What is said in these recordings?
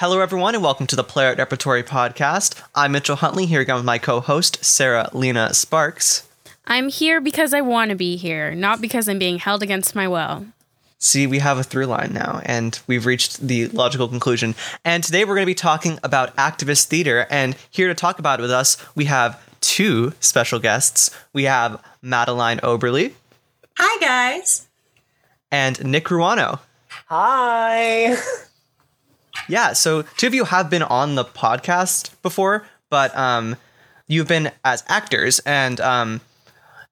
Hello, everyone, and welcome to the Playwright Repertory Podcast. I'm Mitchell Huntley here again with my co host, Sarah Lena Sparks. I'm here because I want to be here, not because I'm being held against my will. See, we have a through line now, and we've reached the logical conclusion. And today we're going to be talking about activist theater. And here to talk about it with us, we have two special guests. We have Madeline Oberle Hi, guys. and Nick Ruano. Hi. Yeah, so two of you have been on the podcast before, but um, you've been as actors, and um,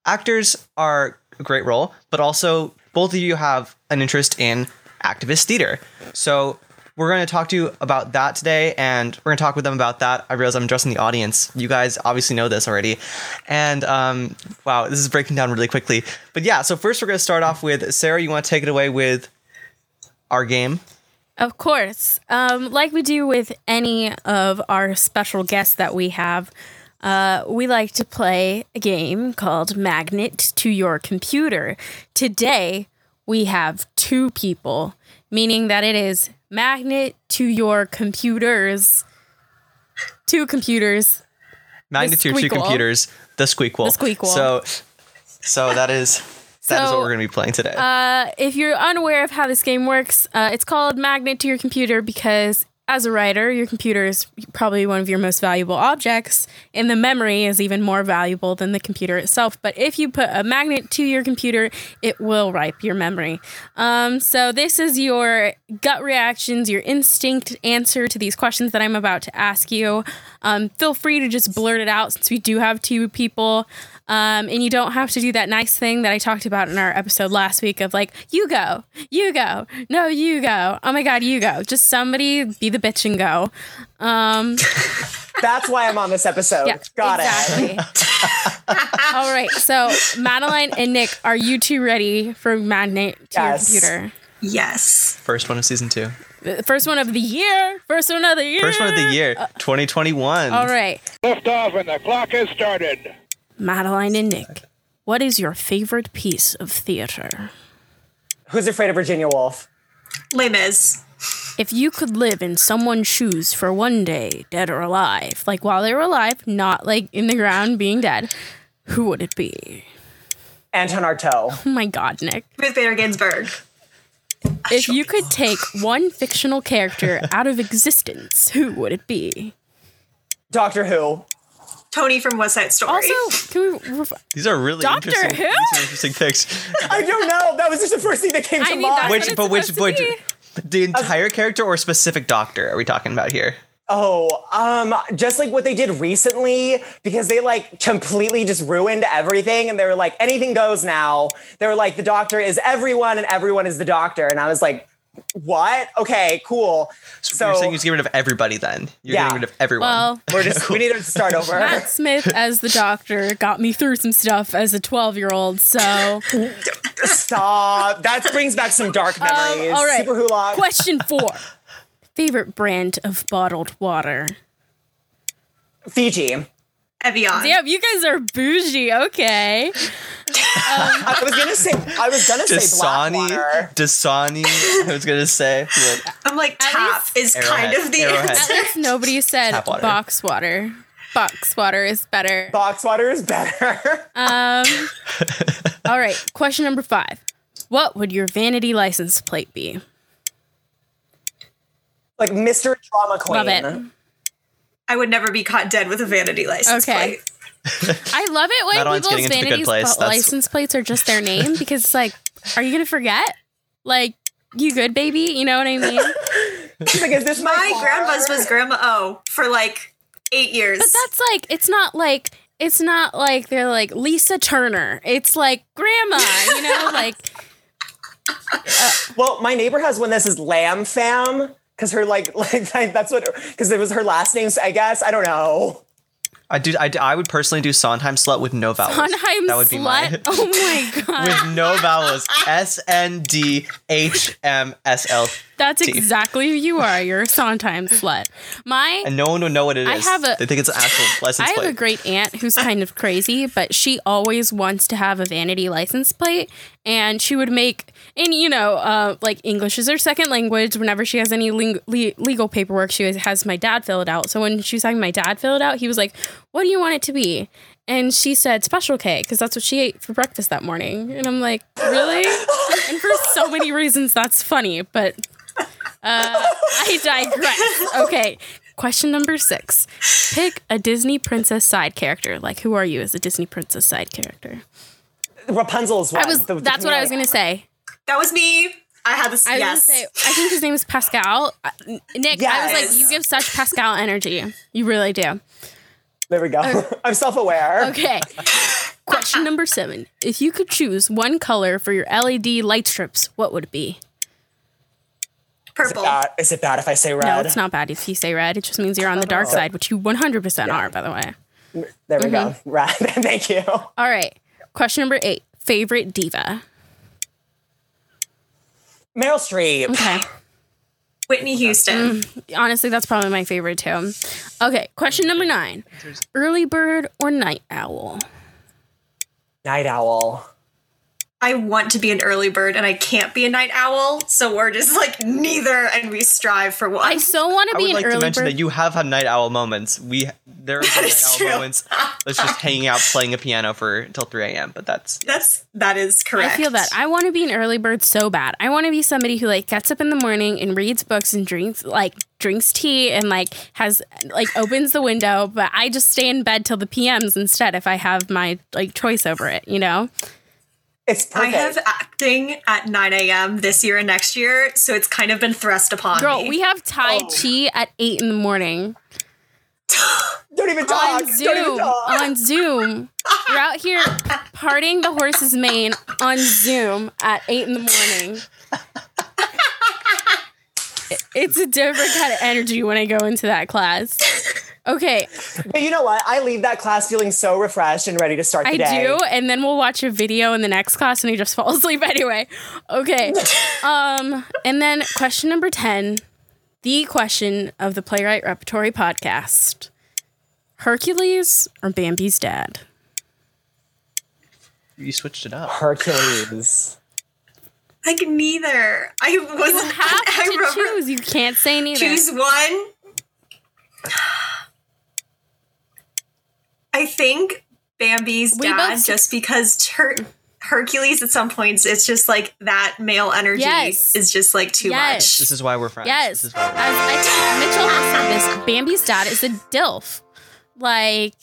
actors are a great role, but also both of you have an interest in activist theater. So we're going to talk to you about that today, and we're going to talk with them about that. I realize I'm addressing the audience. You guys obviously know this already, and um, wow, this is breaking down really quickly. But yeah, so first we're going to start off with Sarah. You want to take it away with our game? Of course. Um, like we do with any of our special guests that we have, uh, we like to play a game called Magnet to Your Computer. Today, we have two people, meaning that it is Magnet to Your Computers. Two computers. magnitude two computers the squeakquel The squeakquel. so so that is that is So, what we're going to be playing today Uh, if you're unaware of how this game works, uh, it's called Magnet to Your Computer because as a writer, your computer is probably one of your most valuable objects, and the memory is even more valuable than the computer itself. But if you put a magnet to your computer, it will wipe your memory. Um, so this is your gut reactions, your instinct answer to these questions that I'm about to ask you. Um, feel free to just blurt it out since we do have two people. Um, and you don't have to do that nice thing that I talked about in our episode last week of like, you go, you go, no, you go, oh my God, you go. Just somebody be the bitch and go. Um, That's why I'm on this episode. yeah, Got it. All right, so Madeline and Nick, are you two ready for Mad Magnet to Yes. your computer? Yes. first one of season two The First one of the year. First one of the year. first one of the year 2021 All right, Liftoff and the clock has started. Madeline and Nick, what is your favorite piece of theater? Who's afraid of Virginia Woolf? Les Mis. If you could live in someone's shoes for one day, dead or alive, like while they were alive, not like in the ground being dead, who would it be? Anton Artaud. Oh my god, Nick. Ruth Bader Ginsburg. If you could take one fictional character out of existence, who would it be? Doctor Who. Tony from West Side Story. Also, can we ref- these are really Doctor interesting Who? these are interesting picks I don't know. That was just the first thing that came to I mean, mind. which but which supposed to which the entire character or specific doctor are we talking about here Oh, um, just like what they did recently, because they like completely just ruined everything, and they were like, anything goes now. They were like, the doctor is everyone, and everyone is the doctor, and I was like, what? Okay, cool. so, So you're saying you get rid of everybody then you're Yeah. getting rid of everyone well, we're just we need to start over. Matt Smith as the doctor got me through some stuff as a 12 year old, so. Stop. That brings back some dark memories. Um, all right. Super Hula. Question four Favorite brand of bottled water? Fiji. Evian. Damn, you guys are bougie. Okay. I was gonna say I was gonna say Dasani, Blackwater. Dasani, I was gonna say. Like, I'm like, tap is kind Arrowhead. of the Arrowhead. answer. At least nobody said Tap water. box water. Box water is better. Box water is better. Um. all right. Question number five. What would your vanity license plate be? like Mr. Drama Queen. Love it. I would never be caught dead with a vanity license Okay. plate. I love it when Madeline's people's into the good vanity place. sp- license plates are just their name because it's like, are you gonna forget? Like, you good, baby? You know what I mean? She's like, is this my, My car? grandma's was Grandma O for like eight years. But that's like, it's not like, it's not like they're like Lisa Turner. It's like grandma, you know, like uh, Well, my neighbor has one that says Lamb Fam because her like like that's what because it was her last name. So I guess I don't know. I do. I, I would personally do Sondheim slut with no vowels. Sondheim that would be slut. my Oh my god. with no vowels. S N D H M S L That's exactly who you are. You're a Sondheim slut. My and no one would know what it is. I have a- they think it's an actual license plate. I have a great aunt who's kind of crazy, but she always wants to have a vanity license plate, and she would make and you know, uh, like English is her second language. Whenever she has any ling- le- legal paperwork, she has my dad fill it out. So when she was having my dad fill it out, he was like, "What do you want it to be?" And she said Special K because that's what she ate for breakfast that morning. And I'm like, really? and for so many reasons, that's funny, but uh, I digress. Okay. Question number six. Pick a Disney princess side character. Like, who are you as a Disney princess side character? Rapunzel is one. I was. the- the that's what I was gonna say. That was me. I had this. I was yes. gonna say. I think his name is Pascal. Uh, Nick, I was like, you give such Pascal energy. You really do. There we go. I'm self-aware. Okay. Question number seven. If you could choose one color for your LED light strips, what would it be? Purple. Uh, is it bad if I say red? No, it's not bad if you say red. It just means you're on the dark Oh. side, which you 100% are, by the way. There we go. Mm-hmm. Red. Thank you. All right. Question number eight. Favorite diva. Meryl Streep. Okay. Whitney Houston. Honestly, that's probably my favorite too. Okay. Question number nine. Early bird or night owl? Night Owl. I want to be an early bird and I can't be a night owl, so we're just like neither, and we strive for one. I so want to I be would an like to early mention bird. that you have had night owl moments. We there have been night is owl true. moments. That's just hanging out playing a piano for until 3 a.m. But that's That's that is correct. I feel that. I want to be an early bird so bad. I want to be somebody who like gets up in the morning and reads books and drinks like drinks tea and like has like opens the window, but I just stay in bed till the PMs instead if I have my like choice over it, you know? It's I have acting at 9 a.m. this year and next year, so it's kind of been thrust upon me. Girl, me. we have Tai Oh. Chi at eight in the morning. Don't even talk. on Zoom. talk. On Zoom. We're out here parting the horse's mane on Zoom at eight in the morning. It's a different kind of energy when I go into that class. Okay, But you know what? I leave that class feeling so refreshed and ready to start the I day. do, and then we'll watch a video in the next class and I just fall asleep anyway. Okay. Um, and then question number 10, the question of the Playwright Repertory podcast. Hercules or Bambi's dad? you switched it up. Hercules. like neither. I wasn't. You have I to remember choose. You can't say neither. choose one. I think Bambi's We dad, both- just because Her- Hercules at some points, it's just like that male energy Yes. is just like too Yes. This is why we're friends. Yes. This is why we're I think Mitchell has said this, Bambi's dad is a DILF. Like,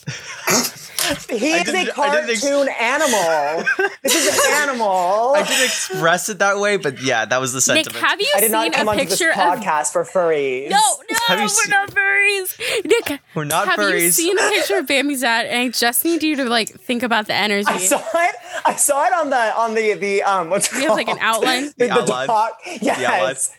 He is a cartoon ex- animal. this is an animal. I didn't express it that way, but yeah, that was the sentiment. Nick, have you I did not seen come a onto this picture of podcast for furries. No, no, we're seen- not furries. Nick, We're not have you seen a picture of Bambi's dad? And I just need you to like think about the energy. I saw it. I saw it on the on the the um. What's it we have like an outline. The, The outline. doc. Yes.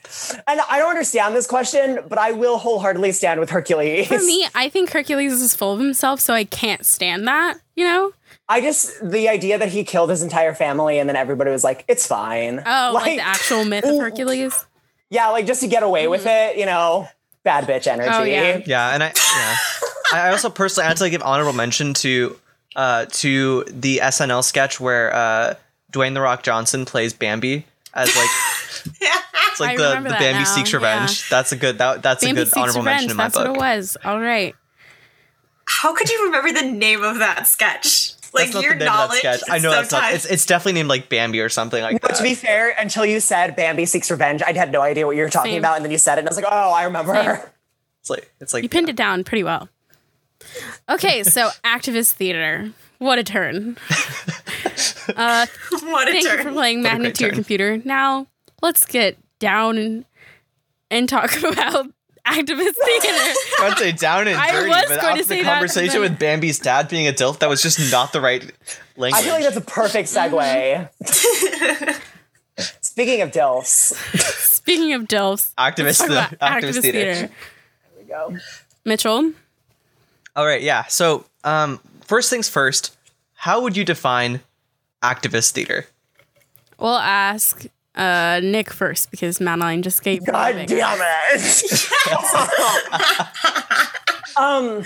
And I don't understand this question, but I will wholeheartedly stand with Hercules. For me, I think Hercules is full of himself, so I can't stand that. You know? I just the idea that he killed his entire family and then everybody was like, "It's fine." Oh, like, the actual myth of Hercules. yeah, like just to get away with it, you know, bad bitch energy. Oh, yeah. Yeah, and I yeah. I also personally I had to give honorable mention to uh to the SNL sketch where uh Dwayne the Rock Johnson plays Bambi as like it's like I the, the Bambi now, seeks revenge. That's a good that that's Bambi a good honorable revenge. mention in my That's book. what it was. All right. How could you remember the name of that sketch? Like That's not your the name of that knowledge. sketch. I know that's not. It's, it's definitely named like Bambi or something like But that. to be fair, until you said Bambi seeks revenge, I had no idea what you were talking Same. about, and then you said it, and I was like, "Oh, I remember." Same. it's like it's like You pinned it down pretty well. Okay, so activist theater. What a turn. Uh, what a thank you turn. for playing What Magnet to your computer. Now, let's get down and, and talk about activist theater. I'd say down and I dirty, was but going to after say the that, conversation but- with Bambi's dad being a dilf, that was just not the right language. I feel like that's a perfect segue. Speaking of dilfs, Speaking of DILFs, activist, talk about activist, theater. There we go. Mitchell, All right, yeah. So, um, first things first, how would you define activist theater? we'll ask uh, Nick first because Madeline just gave. God damn it. um,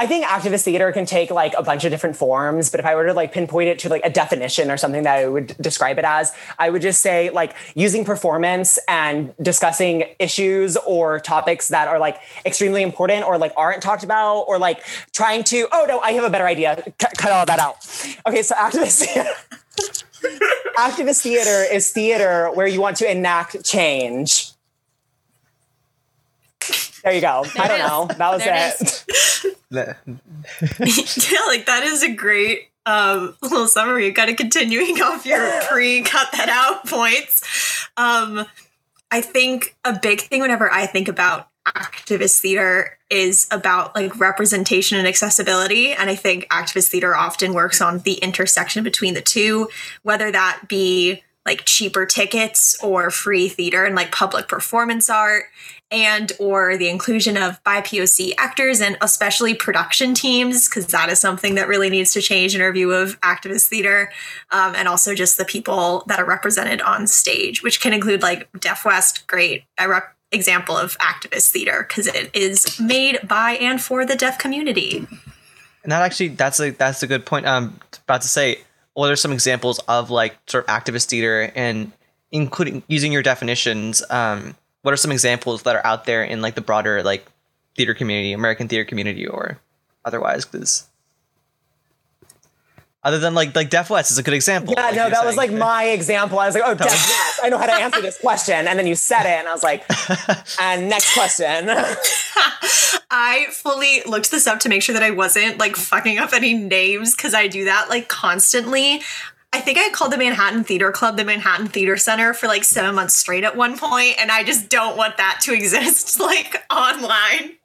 I think activist theater can take like a bunch of different forms, but if I were to like pinpoint it to like a definition or something that I would describe it as, I would just say like using performance and discussing issues or topics that are like extremely important or like aren't talked about or like trying to, oh no, I have a better idea. Cut, cut all that out. Okay, so activist theater. Activist theater is theater where you want to enact change. There you go. I don't it is. know. That was There it it. Yeah, like that is a great um, little summary. Kind of continuing off your pre cut that out points. Um, I think a big thing whenever I think about activist theater is about like representation and accessibility. And I think activist theater often works on the intersection between the two, whether that be like cheaper tickets or free theater and like public performance art and or the inclusion of BIPOC actors and especially production teams because that is something that really needs to change in our view of activist theater um, and also just the people that are represented on stage which can include like deaf west great a rep- example of activist theater because it is made by and for the deaf community And that actually that's a that's a good point. I'm about to say, what are some examples of like sort of activist theater and including using your definitions, um, what are some examples that are out there in like the broader like theater community, American theater community or otherwise? Because other than like like Deaf West is a good example. Yeah, like no, you're that was like my example. I was like, oh, Death Yes, I know how to answer this question. And then you said it, and I was like, and next question. I fully looked this up to make sure that I wasn't like fucking up any names because I do that like constantly. I think I called the Manhattan Theater Club the Manhattan Theater Center for like seven months straight at one point, and I just don't want that to exist like online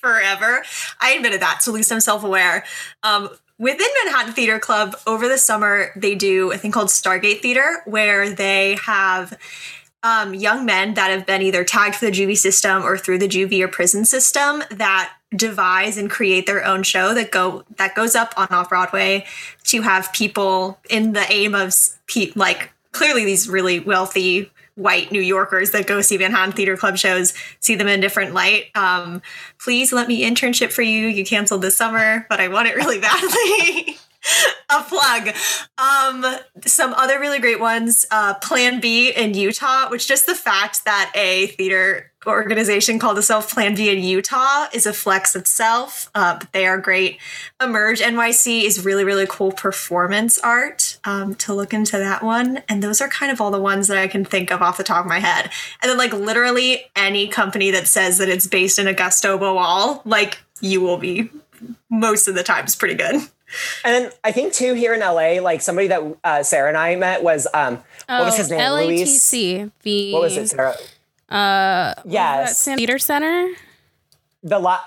forever. I admitted that, so at least I'm self aware. Um, within Manhattan Theater Club, over the summer, they do a thing called Stargate Theater, where they have um, young men that have been either tagged for the juvie system or through the juvie or prison system that devise and create their own show that go that goes up on off Broadway to have people in the aim of pe- like clearly these really wealthy white New Yorkers that go see Van Manhattan Theater Club shows see them in a different light. Um, please let me internship for you. You canceled this summer, but I want it really badly. a plug. Um, some other really great ones, uh, Plan B in Utah, which just the fact that a theater organization called itself Plan B in Utah is a flex itself. Uh, but they are great. Emerge NYC is really, really cool performance art. Um, to look into that one. And those are kind of all the ones that I can think of off the top of my head. And then like literally any company that says that it's based in Augusto Boal, like you will be most of the times pretty good. and then I think too here in LA, like somebody that uh, Sarah and I met was um, what was his name? Luis. LATC. The What was it, Sarah? Uh, Yes, San Theater Center. the La-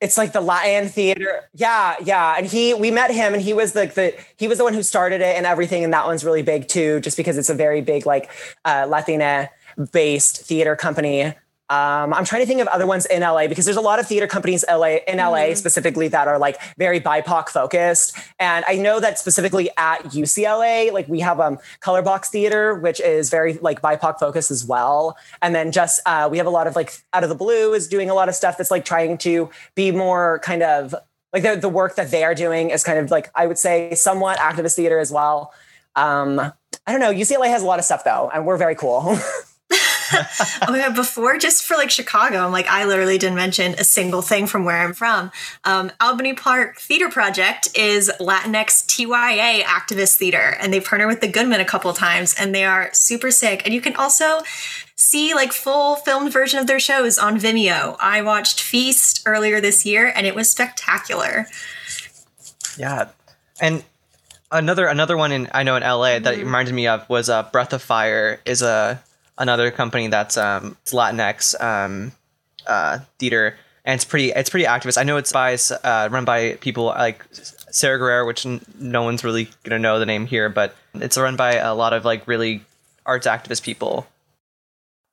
it's like the Latin theater. Yeah, yeah. And he we met him and he was like the he was the one who started it and everything. And that one's really big too, just because it's a very big like uh Latina based theater company. Um, I'm trying to think of other ones in LA because there's a lot of theater companies LA in LA specifically that are like very BIPOC focused. And I know that specifically at UCLA, like we have um Color Box Theater, which is very like BIPOC focused as well. And then just uh, we have a lot of like Out of the Blue is doing a lot of stuff that's like trying to be more kind of like the, the work that they are doing is kind of like I would say somewhat activist theater as well. Um, I don't know. UCLA has a lot of stuff though, and we're very cool. oh before just for like Chicago, I'm like I literally didn't mention a single thing from where I'm from. Um, Albany Park Theater Project is Latinx TYA activist theater, and they partner with the Goodman a couple of times, and they are super sick. And you can also see like full filmed version of their shows on Vimeo. I watched Feast earlier this year, and it was spectacular. Yeah, and another another one in I know in LA that it reminded me of was uh, Breath of Fire is a another company that's um Latinx um uh theater and it's pretty it's pretty activist. I know it's by uh, run by people like Sarah Guerrero, which n- no one's really gonna know the name here, but it's run by a lot of like really arts activist people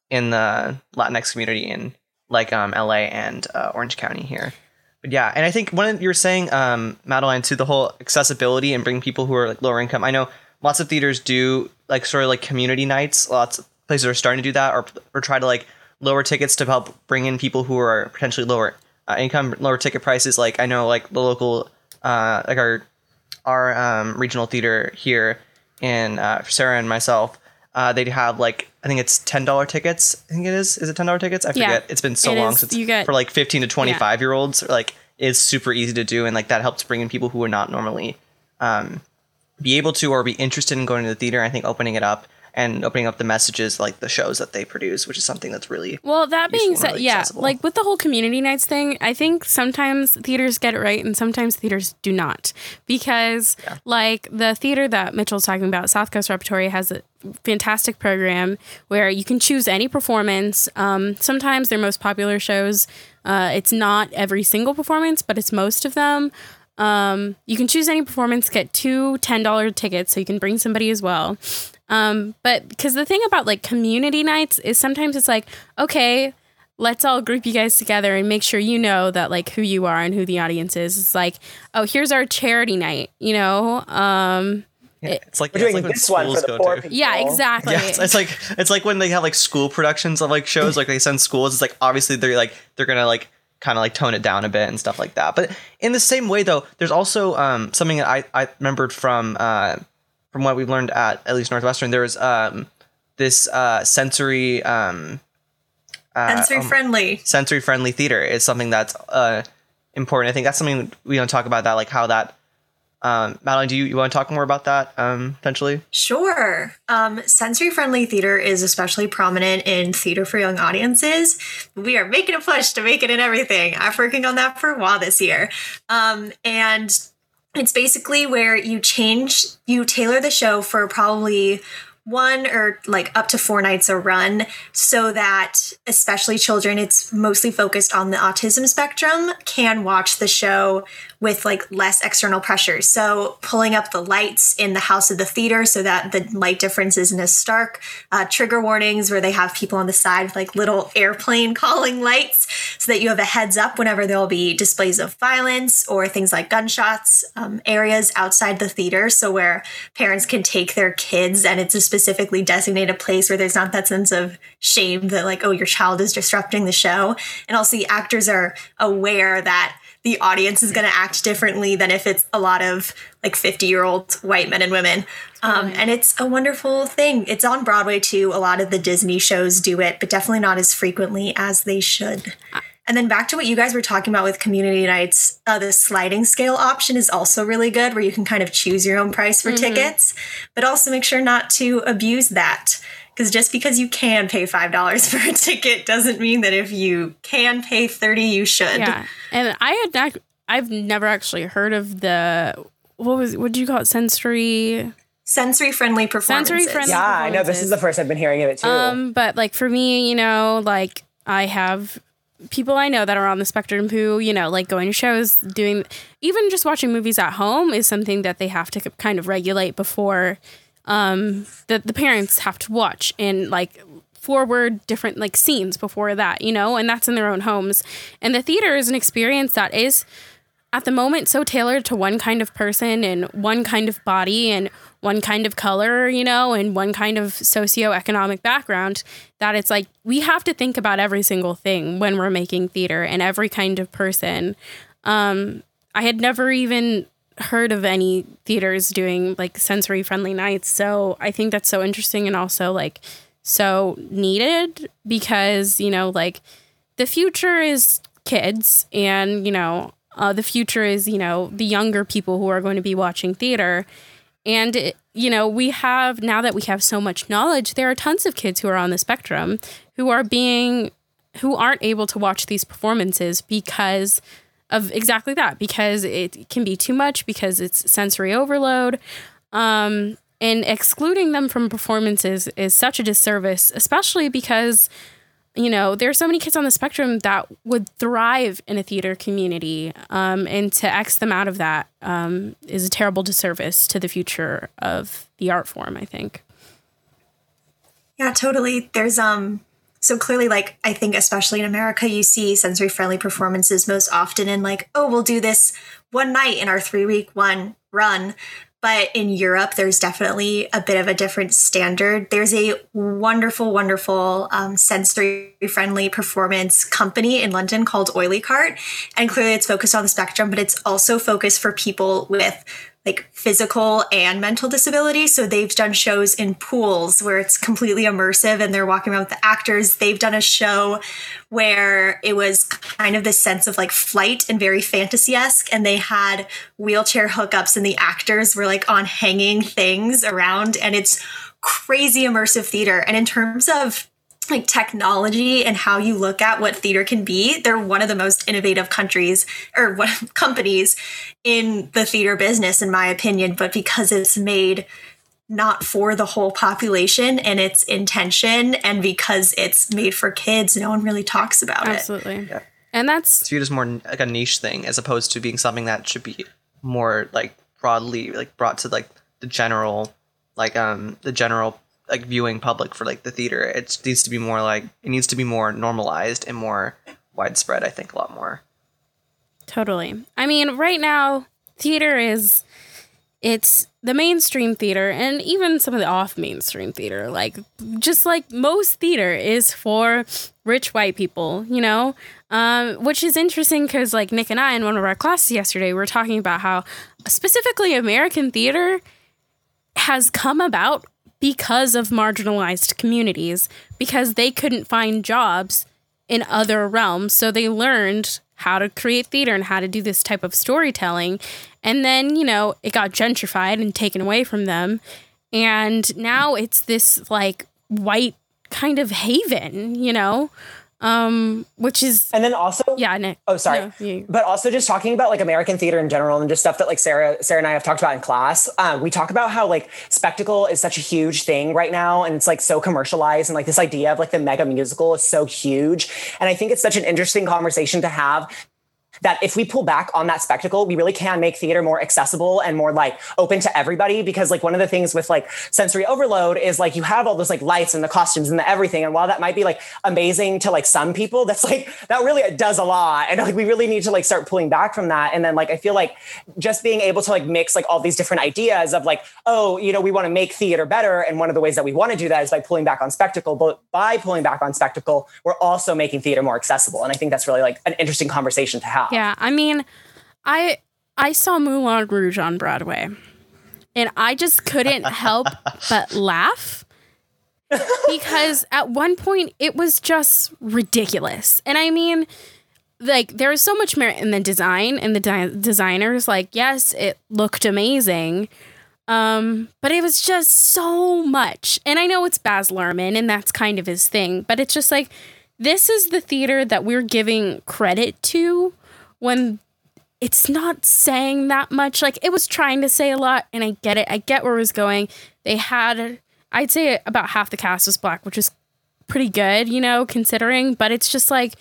in the Latinx community in like um LA and uh, Orange County here. But yeah, and I think one you were saying, um, Madeline, to the whole accessibility and bring people who are like lower income. I know lots of theaters do like sort of like community nights. Lots of places are starting to do that, or or try to like lower tickets to help bring in people who are potentially lower uh, income, lower ticket prices. Like I know like the local, uh, like our our um, regional theater here in uh, Sarah and myself. Uh, they have like I think it's ten dollar tickets. I think it is. Is it ten dollar tickets? I Yeah. forget. It's been so It long is. since You get- for like fifteen to twenty five year olds. Like is super easy to do, and like that helps bring in people who are not normally um, be able to or be interested in going to the theater. I think opening it up and opening up the messages like the shows that they produce, which is something that's really Well, that being said, really yeah, accessible. like with the whole community nights thing, I think sometimes theaters get it right and sometimes theaters do not. Because, like, the theater that Mitchell's talking about, South Coast Repertory, has a fantastic program where you can choose any performance. Um, sometimes their most popular shows, uh, it's not every single performance, but it's most of them. Um, you can choose any performance, get two $10 tickets, so you can bring somebody as well. Um, but because the thing about like community nights is sometimes it's like, okay, let's all group you guys together and make sure you know that like who you are and who the audience is. It's like, oh, here's our charity night, you know? Um, it's like, We're yeah, it's doing like when this one for the go poor to. people. yeah, exactly. Yeah, it's, it's like it's like when they have like school productions of like shows, like they send schools. It's like obviously they're like they're gonna like kind of like tone it down a bit and stuff like that. But in the same way, though, there's also um, something that I I remembered from uh, from what we've learned at at least Northwestern. There's um, this uh, sensory um, Sensory friendly. sensory friendly theater is something that's uh, important. I think that's something we don't talk about that, like how that. Um, Madeline, do you, you want to talk more about that um, potentially? Sure. Um, sensory friendly theater is especially prominent in theater for young audiences. We are making a push to make it in everything. I'm working on that for a while this year. Um, and it's basically where you change, you tailor the show for probably one or like up to four nights a run so that especially children it's mostly focused on the autism spectrum can watch the show with like less external pressures so pulling up the lights in the house of the theater so that the light difference isn't as stark uh, trigger warnings where they have people on the side with like little airplane calling lights so that you have a heads up whenever there will be displays of violence or things like gunshots um, areas outside the theater so where parents can take their kids and it's a specifically designate a place where there's not that sense of shame that like oh your child is disrupting the show. And also the actors are aware that the audience is going to act differently than if it's a lot of like 50 year old white men and women. Um, and it's a wonderful thing. It's on broadway too. A lot of the disney shows do it but definitely not as frequently as they should and then back to what you guys were talking about with community nights, uh, the sliding scale option is also really good where you can kind of choose your own price for tickets, but also make sure not to abuse that. Because just because you can pay $5 for a ticket doesn't mean that if you can pay 30 you should. yeah. And I had not, I've never actually heard of the, what was, what do you call it? Sensory. Sensory friendly performances. Sensory-friendly. Yeah, I know. This is the first I've been hearing of it too. Um, but like for me, you know, like I have people I know that are on the spectrum who, you know, like going to shows, doing even just watching movies at home is something that they have to kind of regulate before um that the parents have to watch and like forward different like scenes before that, you know, and that's in their own homes. And the theater is an experience that is at the moment so tailored to one kind of person and one kind of body and one kind of color, you know, and one kind of socioeconomic background that it's like we have to think about every single thing when we're making theater and every kind of person. Um, I had never even heard of any theaters doing like sensory friendly nights, so I think that's so interesting and also like so needed because you know like the future is kids and you know uh, the future is you know the younger people who are going to be watching theater. And it- you know we have now that we have so much knowledge there are tons of kids who are on the spectrum who are being who aren't able to watch these performances because of exactly that because it can be too much because it's sensory overload. Um, and excluding them from performances is such a disservice especially because you know there are so many kids on the spectrum that would thrive in a theater community um, and to x them out of that um, is a terrible disservice to the future of the art form i think Yeah, totally. There's um so clearly like I think especially in America you see sensory friendly performances most often in like, oh, we'll do this one night in our 3 week one run. But in Europe, there's definitely a bit of a different standard. There's a wonderful, wonderful um, sensory friendly performance company in London called Oily Cart. And clearly it's focused on the spectrum, but it's also focused for people with physical and mental disability. So they've done shows in pools where it's completely immersive and they're walking around with the actors. They've done a show where it was kind of this sense of like flight and very fantasy esque. And they had wheelchair hookups and the actors were like on hanging things around. And it's crazy immersive theater. And in terms of like technology and how you look at what theater can be they're one of the most innovative countries or what companies in the theater business in my opinion but because it's made not for the whole population and its intention and because it's made for kids no one really talks about Absolutely. it Absolutely. And that's it's viewed as more like a niche thing as opposed to being something that should be more like broadly like brought to like the general like um the general like viewing public for like the theater. It needs to be more like it needs to be more normalized and more widespread. I think a lot more. Totally. I mean, right now theater is it's the mainstream theater and even some of the off mainstream theater like just like most theater is for rich white people you know um, which is interesting because like nick and i in one of our classes yesterday we were talking about how specifically american theater has come about because of marginalized communities because they couldn't find jobs in other realms. So they learned how to create theater and how to do this type of storytelling. And then, you know, it got gentrified and taken away from them. And now it's this like white kind of haven, you know? Um, which is and then also yeah, Nick. Oh, sorry, No, you- but also just talking about like American theater in general and just stuff that like Sarah, Sarah and I have talked about in class. Um, we talk about how like spectacle is such a huge thing right now, and it's like so commercialized, and like this idea of like the mega musical is so huge, and I think it's such an interesting conversation to have that if we pull back on that spectacle, we really can make theater more accessible and more like open to everybody. Because like one of the things with like sensory overload is like you have all those like lights and the costumes and the everything. And while that might be like amazing to like some people, that's like that really does a lot. And like we really need to like start pulling back from that. And then like I feel like just being able to like mix like all these different ideas of like, oh, you know, we want to make theater better. And one of the ways that we want to do that is by pulling back on spectacle. But by pulling back on spectacle, we're also making theater more accessible. And I think that's really like an interesting conversation to have. Yeah, I mean, I I saw Moulin Rouge on Broadway, and I just couldn't help but laugh because at one point it was just ridiculous. And I mean, like there was so much merit in the design and the di- designers. Like, yes, it looked amazing. Um, but it was just so much. And I know it's Baz Luhrmann and that's kind of his thing, but it's just like this is the theater that we're giving credit to when it's not saying that much. Like it was trying to say a lot, and I get it. I get where it was going. They had, I'd say about half the cast was black, which is pretty good, you know, considering, but it's just like,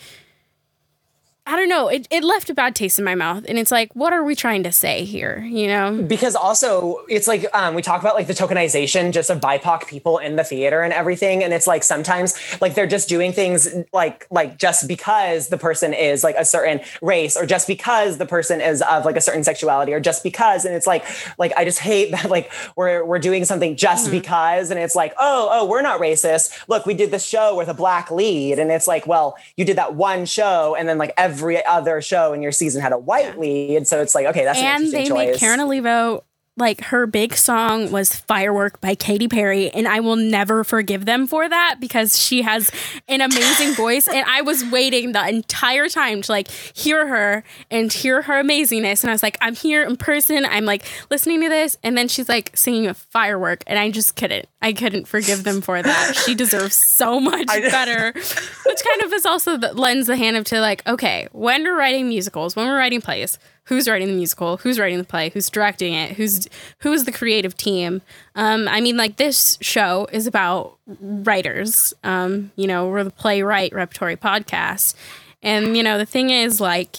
I don't know. It, it left a bad taste in my mouth. And it's like, what are we trying to say here? You know? because also it's like um, we talk about like the tokenization just of BIPOC people in the theater and everything, and it's like sometimes like they're just doing things like like just because the person is like a certain race, or just because the person is of like a certain sexuality, or just because, and it's like like I just hate that like we're we're doing something just because, and it's like oh oh we're not racist. Look, we did this show with a black lead, and it's like well you did that one show, and then like every other show in your season had a white lead, so it's like okay that's an and interesting they choice. made Karen Olivo like her big song was Firework by Katy Perry and I will never forgive them for that because she has an amazing voice and I was waiting the entire time to like hear her and hear her amazingness and I was like I'm here in person. I'm like listening to this. And then she's like singing a firework and I just couldn't. I couldn't forgive them for that. She deserves so much better which kind of is also the lends the hand of to like okay when we're writing musicals when we're writing plays who's writing the musical who's writing the play who's directing it who's who's the creative team. Um i mean like this show is about writers. Um you know we're the playwright repertory podcast. And you know the thing is like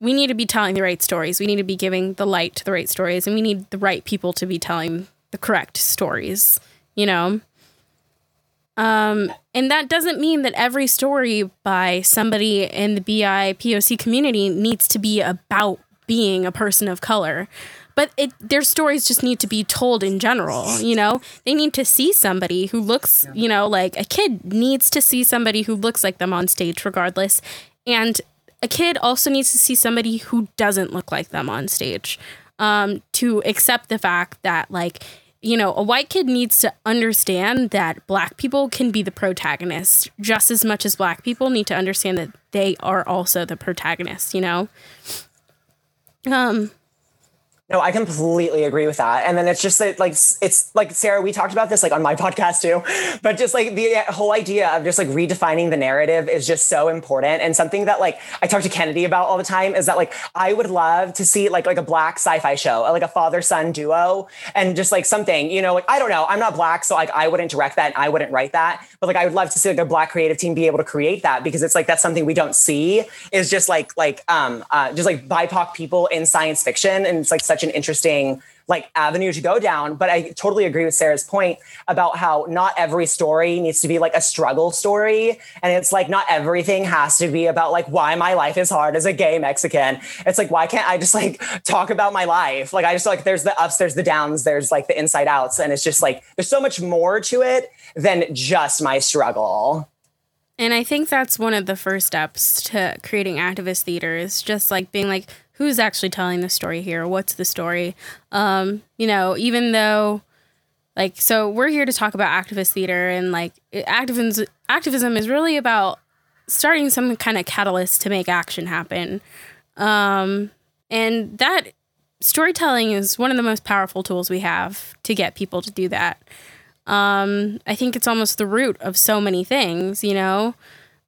we need to be telling the right stories. We need to be giving the light to the right stories and we need the right people to be telling the correct stories you know um, and that doesn't mean that every story by somebody in the BI POC community needs to be about being a person of color. But it, their stories just need to be told in general, you know? They need to see somebody who looks, you know, like a kid needs to see somebody who looks like them on stage regardless. And a kid also needs to see somebody who doesn't look like them on stage um, to accept the fact that, like, you know, a white kid needs to understand that black people can be the protagonists just as much as black people need to understand that they are also the protagonists, you know? Um, No, I completely agree with that. And then it's just that, like, it's like Sarah, we talked about this like on my podcast too, but just like the whole idea of just like redefining the narrative is just so important. And something that like I talk to Kennedy about all the time is that like I would love to see like like a black sci-fi show, like a father son duo, and just like something, you know, like I don't know, I'm not black, so like I wouldn't direct that and I wouldn't write that, but like I would love to see like a black creative team be able to create that because it's like that's something we don't see is just like like um uh, just like BIPOC people in science fiction, and it's like such an interesting like avenue to go down. But I totally agree with Sarah's point about how not every story needs to be like a struggle story. And it's like not everything has to be about like why my life is hard as a gay Mexican. It's like, why can't I just like talk about my life? Like I just like there's the ups, there's the downs, there's like the inside outs. And it's just like there's so much more to it than just my struggle. And I think that's one of the first steps to creating activist theater is just like being like, who's actually telling the story here? What's the story? Um, you know, even though like so we're here to talk about activist theater and like activism activism is really about starting some kind of catalyst to make action happen. Um, and that storytelling is one of the most powerful tools we have to get people to do that. Um, I think it's almost the root of so many things, you know.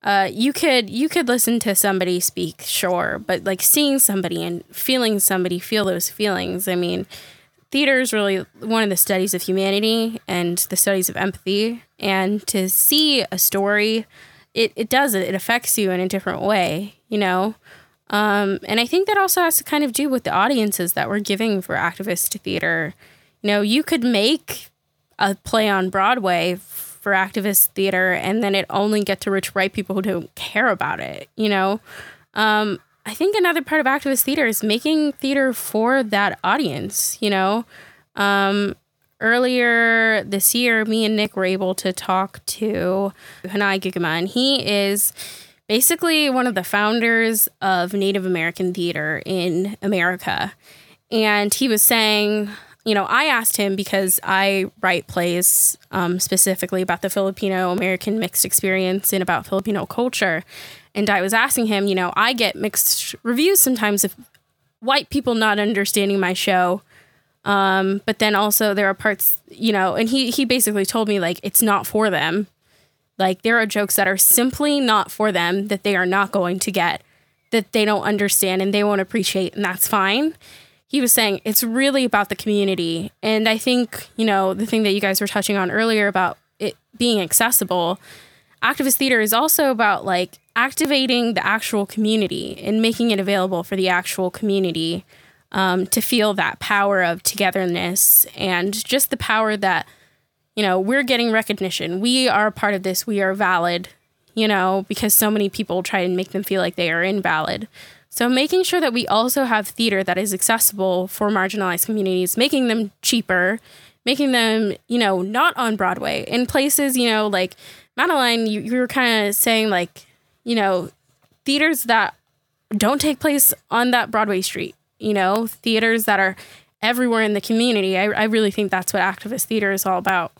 Uh, you could you could listen to somebody speak, sure, but like seeing somebody and feeling somebody feel those feelings. I mean, theater is really one of the studies of humanity and the studies of empathy. And to see a story, it, it does it. It affects you in a different way, you know? Um, and I think that also has to kind of do with the audiences that we're giving for activist theater. You know, you could make a play on Broadway for activist theater and then it only get to reach white people who don't care about it, you know? Um, I think another part of activist theater is making theater for that audience, you know? Um, earlier this year, me and Nick were able to talk to Hanay Geiogamah, and he is basically one of the founders of Native American theater in America. And he was saying, you know, I asked him because I write plays um, specifically about the Filipino American mixed experience and about Filipino culture. And I was asking him, you know, I get mixed reviews sometimes of white people not understanding my show. Um, but then also there are parts, you know, and he he basically told me like it's not for them. Like there are jokes that are simply not for them that they are not going to get, that they don't understand and they won't appreciate, and that's fine. He was saying it's really about the community. And I think, you know, the thing that you guys were touching on earlier about it being accessible, activist theater is also about like activating the actual community and making it available for the actual community um, to feel that power of togetherness and just the power that you know we're getting recognition. We are a part of this. We are valid you know because so many people try and make them feel like they are invalid so making sure that we also have theater that is accessible for marginalized communities making them cheaper making them you know not on broadway. In places you know like madeline you, you were kind of saying like you know theaters that don't take place on that broadway street you know theaters that are everywhere in the community. I, I really think that's what activist theater is all about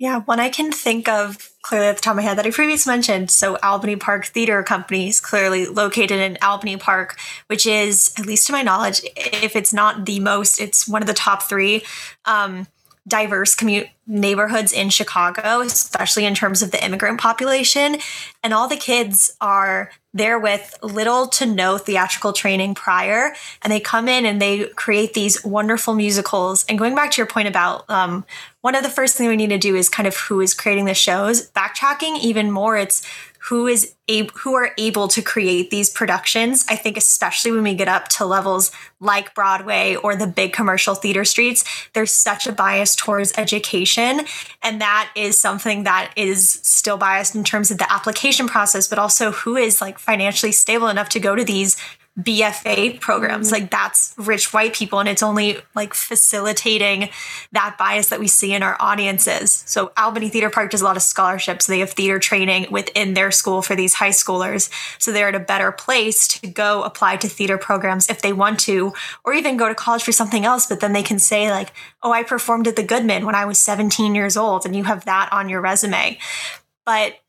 Yeah, one I can think of clearly at the top of my head that I previously mentioned. So, Albany Park Theater Company is clearly located in Albany Park, which is, at least to my knowledge, if it's not the most, it's one of the top three um, diverse commute neighborhoods in Chicago, especially in terms of the immigrant population. And all the kids are there with little to no theatrical training prior, and they come in and they create these wonderful musicals. And going back to your point about um, one of the first things we need to do is kind of who is creating the shows. Backtracking even more, it's who is able who are able to create these productions. I think especially when we get up to levels like Broadway or the big commercial theater streets, there's such a bias towards education, and that is something that is still biased in terms of the application process, but also who is like financially stable enough to go to these BFA programs. Mm-hmm. Like that's rich white people and it's only like facilitating that bias that we see in our audiences. So Albany Theater Park does a lot of scholarships. They have theater training within their school for these high schoolers. So they're at a better place to go apply to theater programs if they want to, or even go to college for something else. But then they can say like, oh, I performed at the Goodman when I was 17 years old and you have that on your resume. But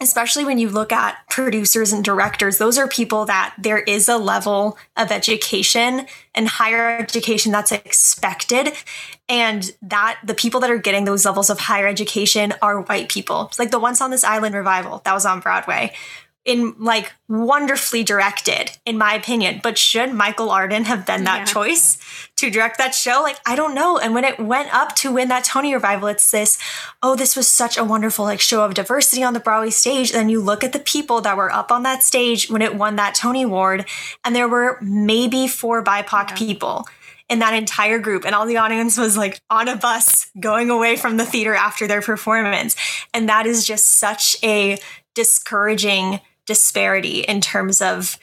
especially when you look at producers and directors, those are people that there is a level of education and higher education that's expected. And that the people that are getting those levels of higher education are white people. It's like the Once on This Island revival that was on Broadway in like wonderfully directed in my opinion. But should michael arden have been that Yeah. choice to direct that show? Like i don't know. And when it went up to win that tony revival it's this oh this was such a wonderful like show of diversity on the broadway stage. And then you look at the people that were up on that stage when it won that tony award and there were maybe four bipoc people in that entire group. And all the audience was like on a bus going away from the theater after their performance. And that is just such a discouraging disparity in terms of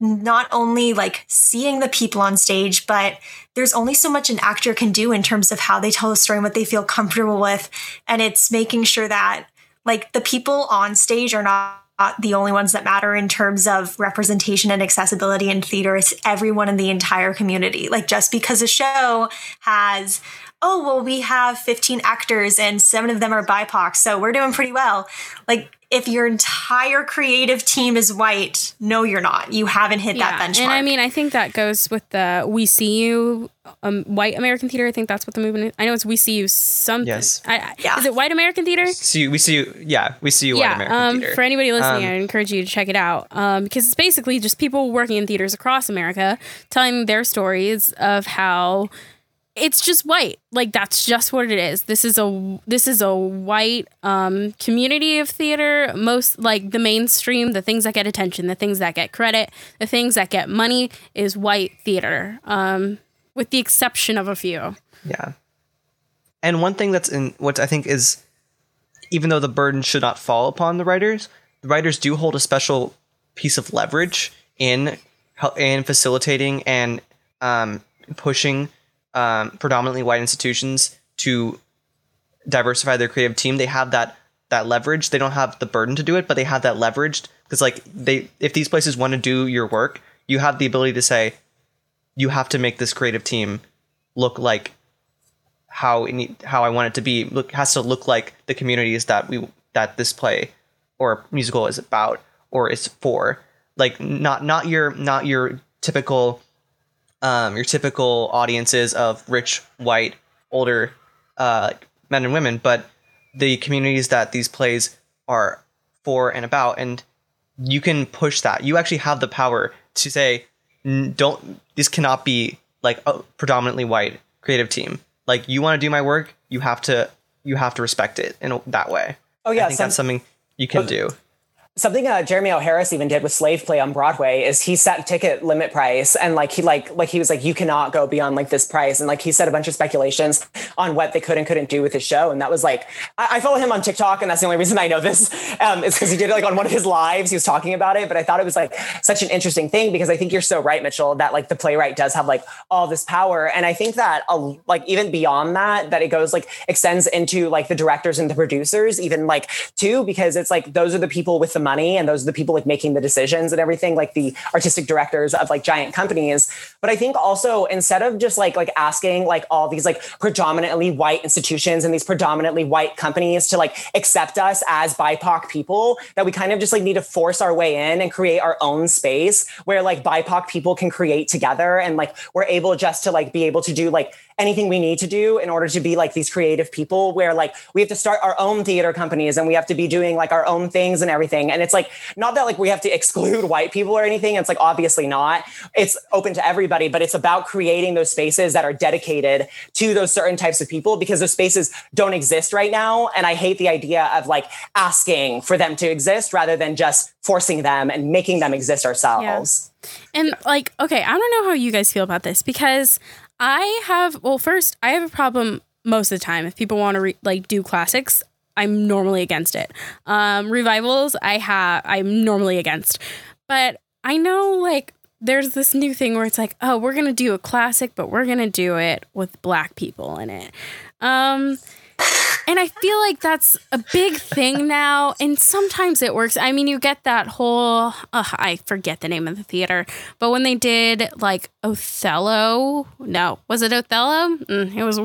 not only like seeing the people on stage but there's only so much an actor can do in terms of how they tell the story and what they feel comfortable with and it's making sure that like the people on stage are not the only ones that matter in terms of representation and accessibility in theater. It's everyone in the entire community. Like just because a show has, oh, well, we have 15 actors and seven of them are BIPOC, so we're doing pretty well. Like if your entire creative team is white, no, you're not. You haven't hit that benchmark. And I mean, I think that goes with the We See You um, white American theater. I think that's what the movement is. I know it's We See You something. Yes. I, I, Yeah. Is it white American theater? See, we see you. Yeah, we see you. White yeah. American Um, theater. for anybody listening, Um, I encourage you to check it out um, because it's basically just people working in theaters across America telling their stories of how it's just white. Like that's just what it is. This is a this is a white um community of theater. Most like the mainstream the things that get attention the things that get credit the things that get money is white theater um with the exception of a few. Yeah. And one thing that's in what I think is even though the burden should not fall upon the writers, the writers do hold a special piece of leverage in in facilitating and um, pushing um, predominantly white institutions to diversify their creative team. They have that that leverage. They don't have the burden to do it, but they have that leverage because like they if these places want to do your work, you have the ability to say you have to make this creative team look like how it need, how I want it to be. Look has to look like the communities that we that this play or musical is about or is for. Like not not your not your typical um your typical audiences of rich white older uh men and women, but the communities that these plays are for and about and you can push that. You actually have the power to say don't this cannot be like a predominantly white creative team. Like you want to do my work, you have to you have to respect it in that way. Oh yeah, I think some- that's something you can do. Something uh, Jeremy O. Harris even did with Slave Play on Broadway is he set ticket limit price and like he like like he was like you cannot go beyond like this price. And like he set a bunch of speculations on what they could and couldn't do with his show. And that was like I, I follow him on TikTok and that's the only reason I know this um, is because he did it like on one of his lives. He was talking about it but I thought it was like such an interesting thing because I think you're so right Mitchell that like the playwright does have like all this power. And I think that uh, like even beyond that that it goes like extends into like the directors and the producers even like too because it's like those are the people with the money and those are the people like making the decisions and everything like the artistic directors of like giant companies. But i think also instead of just like like asking like all these like predominantly white institutions and these predominantly white companies to like accept us as bipoc people that we kind of just like need to force our way in and create our own space where like bipoc people can create together and like we're able just to like be able to do like anything we need to do in order to be like these creative people where like we have to start our own theater companies and we have to be doing like our own things and everything and it's like not that like we have to exclude white people or anything it's like obviously not. It's open to everybody but it's about creating those spaces that are dedicated to those certain types of people because those spaces don't exist right now. And i hate the idea of like asking for them to exist rather than just forcing them and making them exist ourselves. And like, okay, I don't know how you guys feel about this because I have, well, first, I have a problem most of the time. If people want to re- like do classics, I'm normally against it. Um, revivals, I have, I'm normally against. But I know like there's this new thing where it's like, oh, we're gonna do a classic, but we're gonna do it with black people in it. Um, and I feel like that's a big thing now. And sometimes it works. I mean, you get that whole, uh, I forget the name of the theater, but when they did like Othello, no, was it Othello? Mm, it was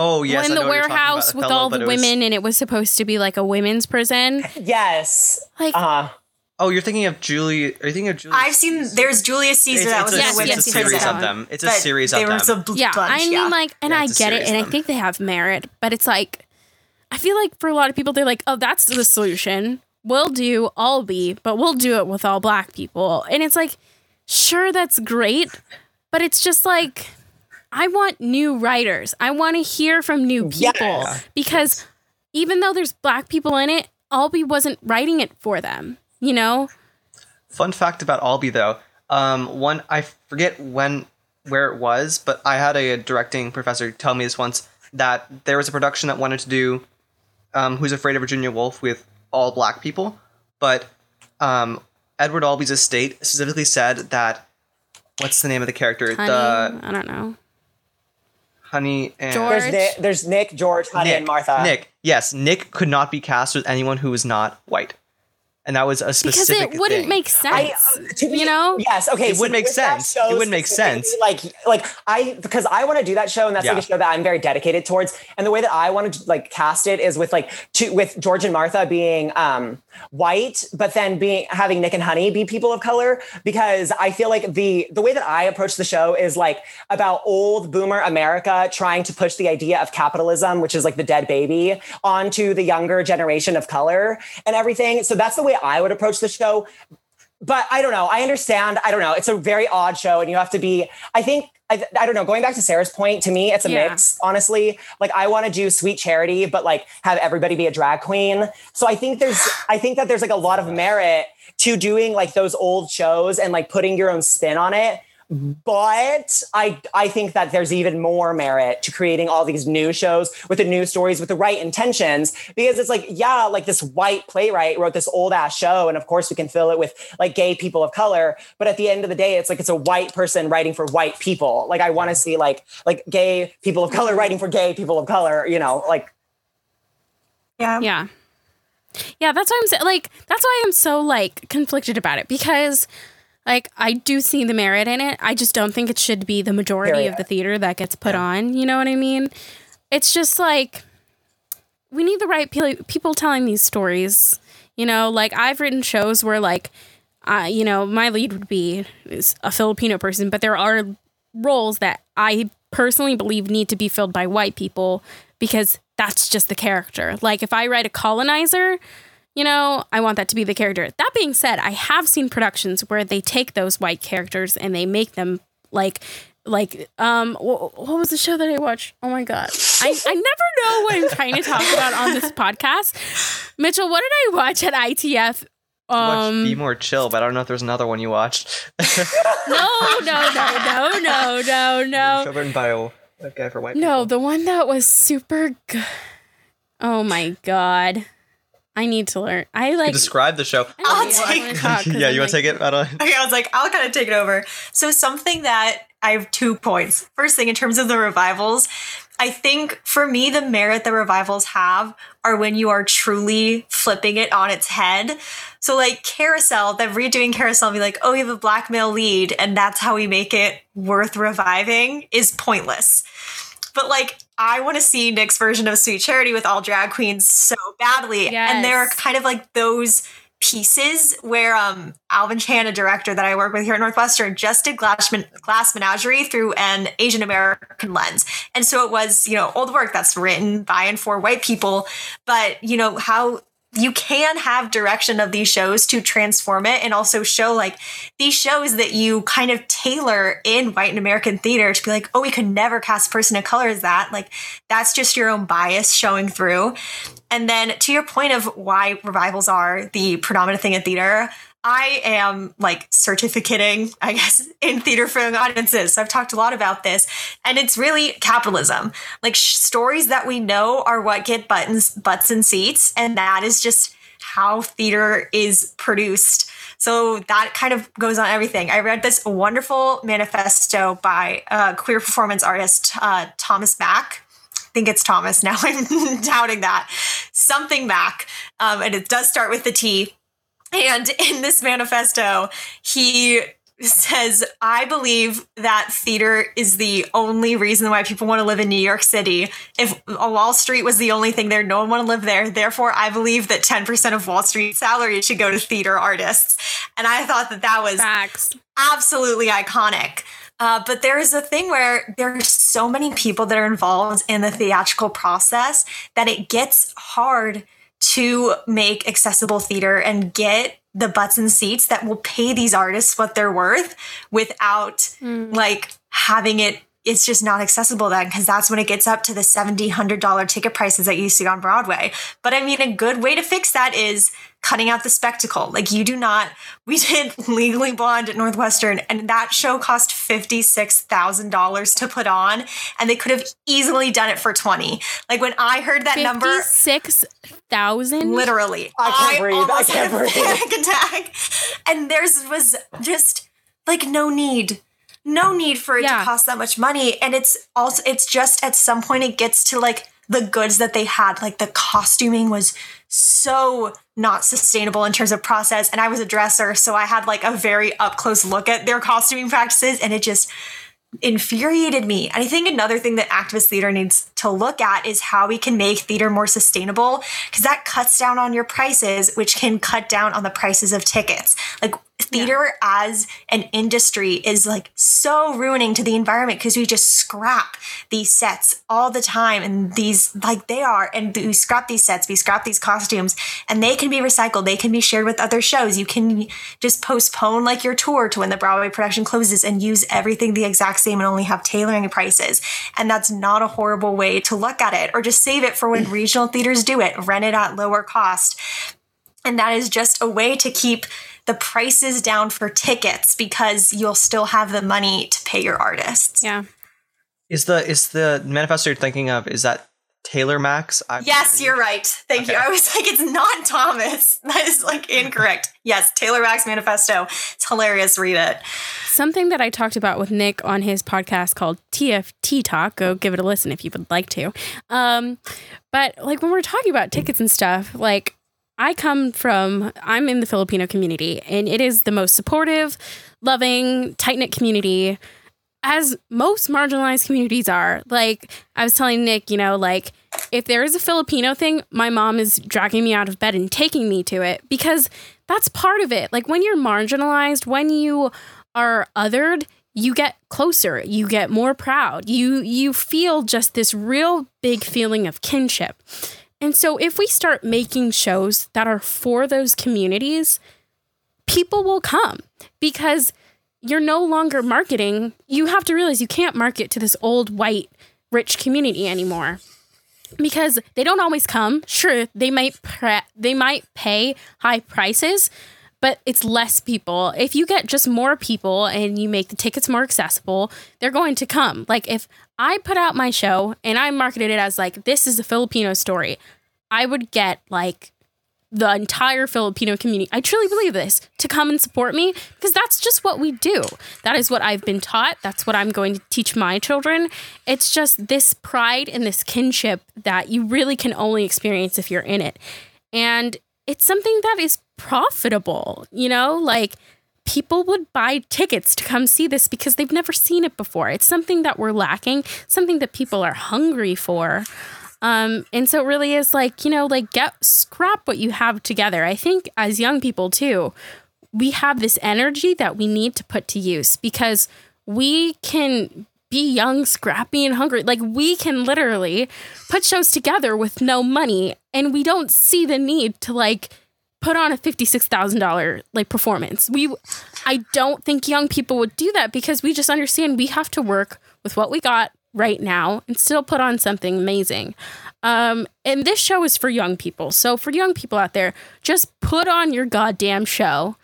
Oh yes, in I the know what you're warehouse about, with Othello, all the it was- women, and it was supposed to be like a women's prison. Yes. Like, Uh, Oh, you're thinking of Julie. Are you thinking of Julie? I've seen there's Julius Caesar It's, that it's was a, in Yes, it's women's a series yes. of them. It's a But series they of were them. a bl- yeah, bunch, I mean, yeah. like, and Yeah, I get it, and I think they have merit, but it's like, I feel like for a lot of people, they're like, oh, that's the solution. We'll do all be, but we'll do it with all black people. And it's like, sure, that's great, but it's just like, I want new writers. I want to hear from new people Yes. because even though there's black people in it, Albee wasn't writing it for them, you know? Fun fact about Albee though. Um, one I forget when where it was, but I had a, directing professor tell me this once that there was a production that wanted to do um, Who's Afraid of Virginia Woolf with all black people, but um, Edward Albee's estate specifically said that what's the name of the character? Honey, The I don't know. Honey and George. there's Nick, there's Nick, George, Honey, Nick, and Martha. Nick, yes, Nick could not be cast with anyone who was not white, and that was a Because specific. it wouldn't thing. make I, sense. uh, to be- you know? Yes. Okay. It would make sense. It wouldn't make sense. Like, like I because I want to do that show, and that's like a show that I'm very dedicated towards. And the way that I want to like cast it is with like two, with George and Martha being um, white, but then being having Nick and Honey be people of color. Because I feel like the the way that I approach the show is like about old boomer America trying to push the idea of capitalism, which is like the dead baby, onto the younger generation of color and everything. So that's the way I would approach the show but I don't know. I understand. I don't know. It's a very odd show, and you have to be. I think. I, I don't know. Going back to Sarah's point, to me, it's a Yeah. mix. Honestly, like I want to do sweet charity, but like have everybody be a drag queen. So I think there's. I think that there's like a lot of merit to doing like those old shows and like putting your own spin on it. But I I think that there's even more merit to creating all these new shows with the new stories with the right intentions because it's like yeah like this white playwright wrote this old ass show and of course we can fill it with like gay people of color but at the end of the day it's like it's a white person writing for white people like I want to see like like gay people of color writing for gay people of color you know like Yeah. Yeah. Yeah, that's why I'm saying like that's why I'm so like conflicted about it because like I do see the merit in it. I just don't think it should be the majority Period. of the theater that gets put on, you know what I mean? It's just like we need the right pe- people telling these stories. You know, like I've written shows where like uh, you know, my lead would be is a Filipino person, but there are roles that I personally believe need to be filled by white people because that's just the character. Like if I write a colonizer, you know, I want that to be the character. That being said, I have seen productions where they take those white characters and they make them like like um wh- what was the show that I watched? Oh my god. I, I never know what I'm trying to talk about on this podcast. Mitchell, what did I watch at ITF? Um Be More Chill, but I don't know if there's another one you watched. no, no, no, no, no, no, no. Written by a guy for white No, people. the one that was super good. Oh my god. I need to learn. I like to Describe the show. I don't I'll know what I take- wanna talk 'cause yeah, you want to like- take it, Madeline? Okay, I was like, I'll kind of take it over. So something that I have two points. First thing, in terms of the revivals, I think for me, the merit the revivals have are when you are truly flipping it on its head. So like Carousel, them redoing Carousel and be like, oh, we have a black male lead, and that's how we make it worth reviving is pointless. But like, I want to see Nick's version of Sweet Charity with all drag queens so badly. And there are kind of like those pieces where um Alvin Chan, a director that I work with here at Northwestern, just did Glass, Men- Glass Menagerie through an Asian American lens. And so it was, you know, old work that's written by and for white people, but you know, how you can have direction of these shows to transform it and also show like these shows that you kind of tailor in white and American theater to be like, oh, we could never cast a person of color as that. Like that's just your own bias showing through. And then to your point of why revivals are the predominant thing in theater, I am like certificating, I guess, in theater for young audiences. So I've talked a lot about this, and it's really capitalism. Like sh- stories that we know are what get buttons, butts, and seats, and that is just how theater is produced. So that kind of goes on everything. I read this wonderful manifesto by uh, queer performance artist uh, Thomas Mac. I think it's Thomas now. I'm doubting that. Something Mac. Um, and it does start with the T. And in this manifesto, he says, I believe that theater is the only reason why people want to live in New York City. If Wall Street was the only thing there, no one want to live there. Therefore, I believe that 10% of Wall Street salary should go to theater artists. And I thought that that was Facts. absolutely iconic. Uh, but there is a thing where there are so many people that are involved in the theatrical process that it gets hard to make accessible theater and get the butts and seats that will pay these artists what they're worth without mm. like having it it's just not accessible then because that's when it gets up to the 70 100 dollar ticket prices that you see on broadway but i mean a good way to fix that is cutting out the spectacle like you do not we did legally blonde at northwestern and that show cost $56000 to put on and they could have easily done it for 20 like when i heard that number Fifty-six thousand. literally I can't breathe. I can't had a breathe. panic attack and theirs was just like no need no need for it Yeah. to cost that much money and it's also it's just at some point it gets to like the goods that they had like the costuming was so not sustainable in terms of process and i was a dresser so i had like a very up close look at their costuming practices and it just infuriated me. And I think another thing that activist theater needs to look at is how we can make theater more sustainable because that cuts down on your prices, which can cut down on the prices of tickets. Like theater as an industry is like so ruining to the environment because we just scrap these sets all the time and these like they are and we scrap these sets we scrap these costumes and they can be recycled they can be shared with other shows. You can just postpone like your tour to when the broadway production closes and use everything the exact same and only have tailoring prices and that's not a horrible way to look at it or just save it for when regional theaters do it rent it at lower cost. And that is just a way to keep the prices down for tickets because you'll still have the money to pay your artists. Yeah. Is the is the manifesto you're thinking of is that Taylor Mac's? I Yes, you're right. Thank you. I was like, it's not Thomas. That is like incorrect. Yes, Taylor Mac's Manifesto. It's hilarious. Read it. Something that I talked about with Nick on his podcast called TFT Talk. Go give it a listen if you would like to. Um, but like when we're talking about tickets and stuff, like I come from, I'm in the Filipino community, and it is the most supportive, loving, tight knit community, as most marginalized communities are. Like I was telling Nick, you know, like if there is a Filipino thing, my mom is dragging me out of bed and taking me to it because that's part of it. Like when you're marginalized, when you are othered, you get closer, you get more proud. You you feel just this real big feeling of kinship. And so if we start making shows that are for those communities, people will come because you're no longer marketing. You have to realize you can't market to this old white rich community anymore because they don't always come. Sure, they might pre- they might pay high prices, but it's less people. If you get just more people and you make the tickets more accessible, they're going to come. Like if I put out my show and I marketed it as like this is a Filipino story, I would get like the entire Filipino community. I truly believe this to come and support me because that's just what we do. That is what I've been taught. That's what I'm going to teach my children. It's just this pride and this kinship that you really can only experience if you're in it. And it's something that is profitable, you know, like people would buy tickets to come see this because they've never seen it before. It's something that we're lacking, something that people are hungry for. Um, and so it really is like, you know, like get scrap what you have together. I think as young people too, we have this energy that we need to put to use because we can be young, scrappy, and hungry. Like we can literally put shows together with no money and we don't see the need to like put on a $56,000 like performance. We I don't think young people would do that because we just understand we have to work with what we got right now and still put on something amazing. Um, and this show is for young people. So for young people out there, just put on your goddamn show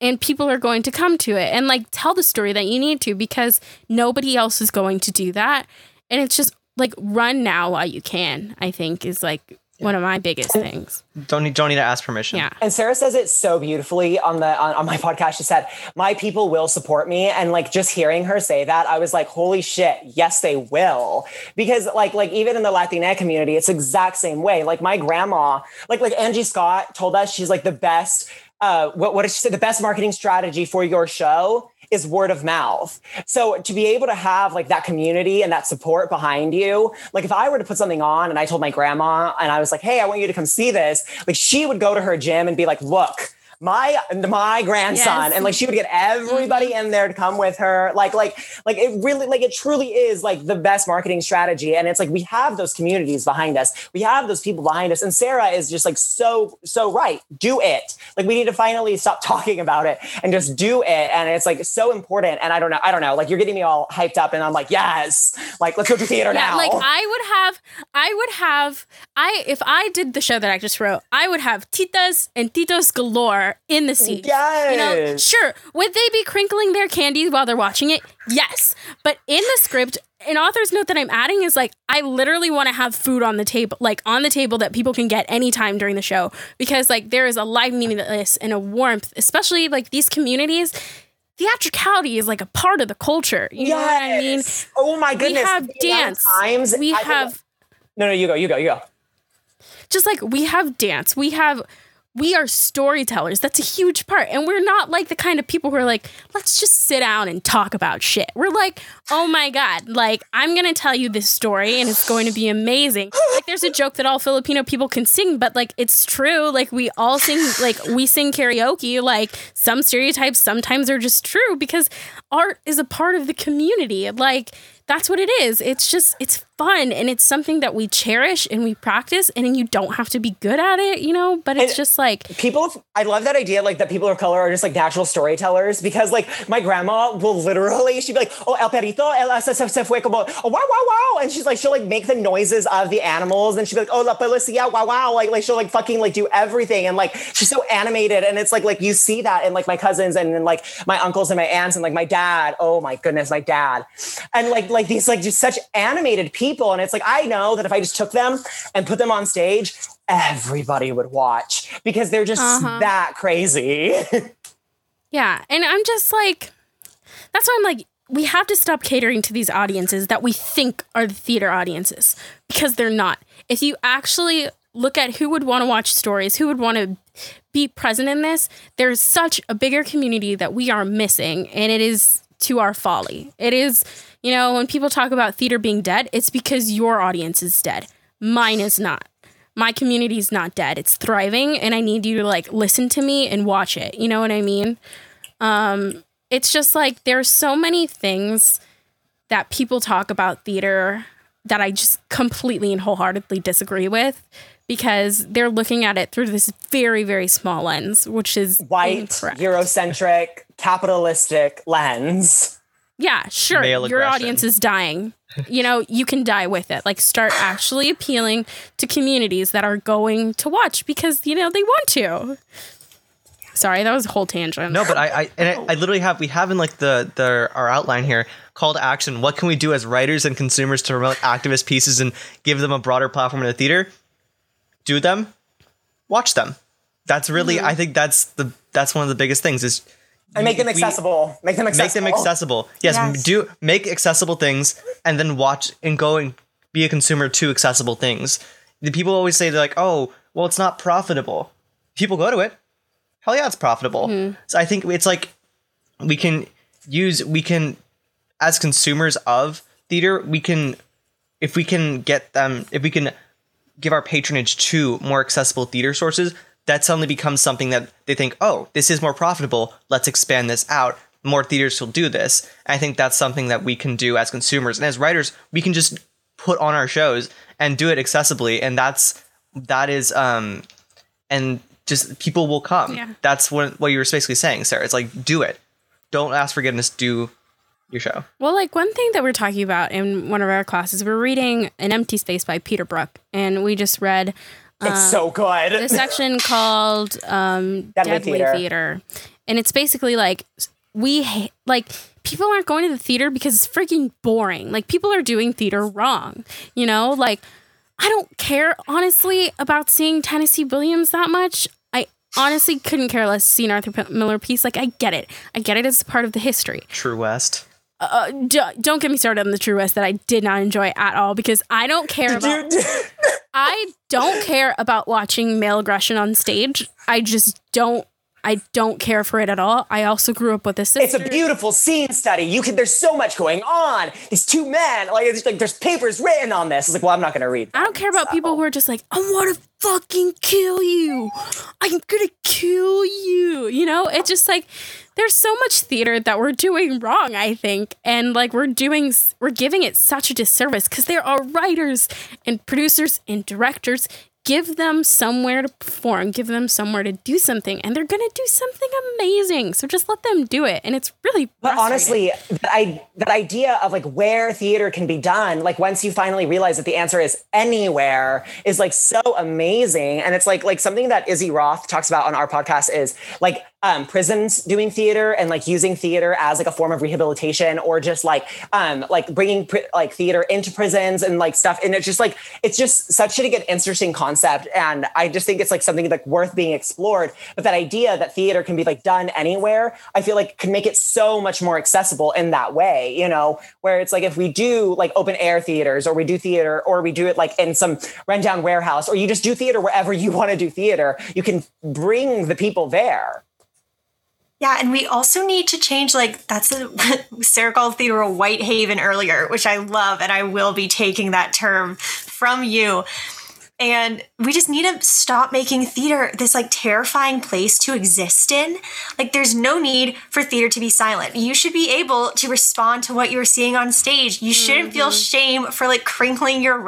and people are going to come to it and like tell the story that you need to because nobody else is going to do that. And it's just like run now while you can, I think is like one of my biggest things. Don't need don't need to ask permission. Yeah. And Sarah says it so beautifully on the on, on my podcast. She said, "My people will support me," and like just hearing her say that, I was like, "Holy shit, yes, they will!" Because like like even in the Latina community, it's the exact same way. Like my grandma, like like Angie Scott told us, she's like the best. Uh, what what did she say? The best marketing strategy for your show is word of mouth. So to be able to have like that community and that support behind you, like if I were to put something on and I told my grandma and I was like, "Hey, I want you to come see this," like she would go to her gym and be like, "Look." My my grandson, Yes. and like she would get everybody mm-hmm. in there to come with her. Like like like it really like it truly is like the best marketing strategy. And it's like we have those communities behind us. We have those people behind us. And Sarah is just like so so right. Do it. Like we need to finally stop talking about it and just do it. And it's like so important. And I don't know. I don't know. Like you're getting me all hyped up, and I'm like, yes. Like let's go to theater Yeah, now. like I would have, I would have, I if I did the show that I just wrote, I would have titas and titos galore in the seat. You know, Yes. sure. Would they be crinkling their candy while they're watching it? Yes. But in the script, an author's note that I'm adding is like, I literally want to have food on the table, like on the table that people can get anytime during the show because like there is a liveliness and a warmth, especially like these communities. Theatricality is like a part of the culture. You know what I mean? Oh my goodness. We have The amount of dance. Times we I think- have no, no, you go, you go, you go. just like we have dance we have we are storytellers. That's a huge part. And we're not like the kind of people who are like let's just sit down and talk about shit. We're like oh my god like i'm gonna tell you this story and it's going to be amazing. Like there's a joke that all filipino people can sing but like it's true. Like we all sing like we sing karaoke. Like some stereotypes sometimes are just true because art is a part of the community. Like that's what it is. It's just it's fun and it's something that we cherish and we practice and you don't have to be good at it, you know, but it's And- just like people i love that idea like that people of color are just like natural storytellers because like my grandma will literally she'd be like oh el perito el se, fue como oh, wow wow wow and she's like she'll like make the noises of the animals and she'd be like oh la policía wow wow like like she'll like fucking like do everything and like she's so animated and it's like like you see that in like my cousins and then like my uncles and my aunts and like my dad oh my goodness my dad and like like these like just such animated people and it's like i know that if i just took them and put them on stage everybody would watch because they're just Uh-huh. that crazy. yeah, and I'm just like that's why I'm like we have to stop catering to these audiences that we think are the theater audiences because they're not. If you actually look at who would want to watch stories, who would want to be present in this, there's such a bigger community that we are missing and it is to our folly. It is, you know, when people talk about theater being dead, it's because your audience is dead. Mine is not. My community is not dead. It's thriving and I need you to like listen to me and watch it. You know what I mean? Um it's just like there's so many things that people talk about theater that I just completely and wholeheartedly disagree with because they're looking at it through this very very small lens, which is White, incorrect. Eurocentric, capitalistic lens. Yeah, sure. Male Your aggression. audience is dying. You know, you can die with it. Like, start actually appealing to communities that are going to watch because, you know, they want to. Sorry, that was a whole tangent. No, but I, I and I, I literally have we have in like the the our outline here call to action. What can we do as writers and consumers to promote activist pieces and give them a broader platform in the theater? Do them, watch them. That's really Mm-hmm. I think that's the that's one of the biggest things is And make them if we- accessible. make them accessible. Make them accessible. Yes, Yes. do make accessible things and then watch and go and be a consumer to accessible things. The people always say they're like, "Oh, well, it's not profitable." People go to it. Hell yeah, it's profitable. Mm-hmm. So I think it's like we can use we can as consumers of theater, we can if we can get them if we can give our patronage to more accessible theater sources, that suddenly becomes something that they think, oh, this is more profitable. Let's expand this out. More theaters will do this. I think that's something that we can do as consumers and as writers. We can just put on our shows and do it accessibly, and that's that is um, and just people will come. Yeah. That's what what you were basically saying, Sarah. It's like do it. Don't ask forgiveness. Do your show. Well, like one thing that we're talking about in one of our classes, we're reading An Empty Space by Peter Brook, and we just read It's so good. the section called um, Deadly Deadly, Theater. Theater. and it's basically like we ha- like people aren't going to the theater because it's freaking boring. Like people are doing theater wrong, you know. Like I don't care honestly about seeing Tennessee Williams that much. I honestly couldn't care less seeing Arthur P- Miller piece. Like I get it. I get it as part of the history. True West. Uh, d- don't get me started on the True West that I did not enjoy at all because I don't care about I don't care about watching male aggression on stage. I just don't. I don't care for it at all. I also grew up with a sister. it's a beautiful scene study. You can. There's so much going on. These two men, like, it's like there's papers written on this. It's like, well, I'm not gonna read. I don't care about people who are just like, I want to fucking kill you. I'm gonna kill you. You know, it's just like there's so much theater that we're doing wrong. I think, and like we're doing, we're giving it such a disservice because there are writers and producers and directors. Give them somewhere to perform. Give them somewhere to do something, and they're gonna do something amazing. So just let them do it, and it's really. But honestly, that, I, that idea of like where theater can be done, like once you finally realize that the answer is anywhere, is like so amazing. And it's like like something that Izzy Roth talks about on our podcast is like um, prisons doing theater and like using theater as like a form of rehabilitation, or just like um, like bringing pri- like theater into prisons and like stuff. And it's just like it's just such a good interesting concept, and I just think it's like something like worth being explored. But that idea that theater can be like done anywhere, I feel like can make it so much more accessible in that way. You know, where it's like if we do like open air theaters, or we do theater, or we do it like in some rundown warehouse, or you just do theater wherever you want to do theater, you can bring the people there. Yeah, and we also need to change like that's a Sarah called theater a white haven earlier, which I love, and I will be taking that term from you. And we just need to stop making theater this like terrifying place to exist in. Like, there's no need for theater to be silent. You should be able to respond to what you're seeing on stage. You shouldn't feel mm-hmm. shame for like crinkling your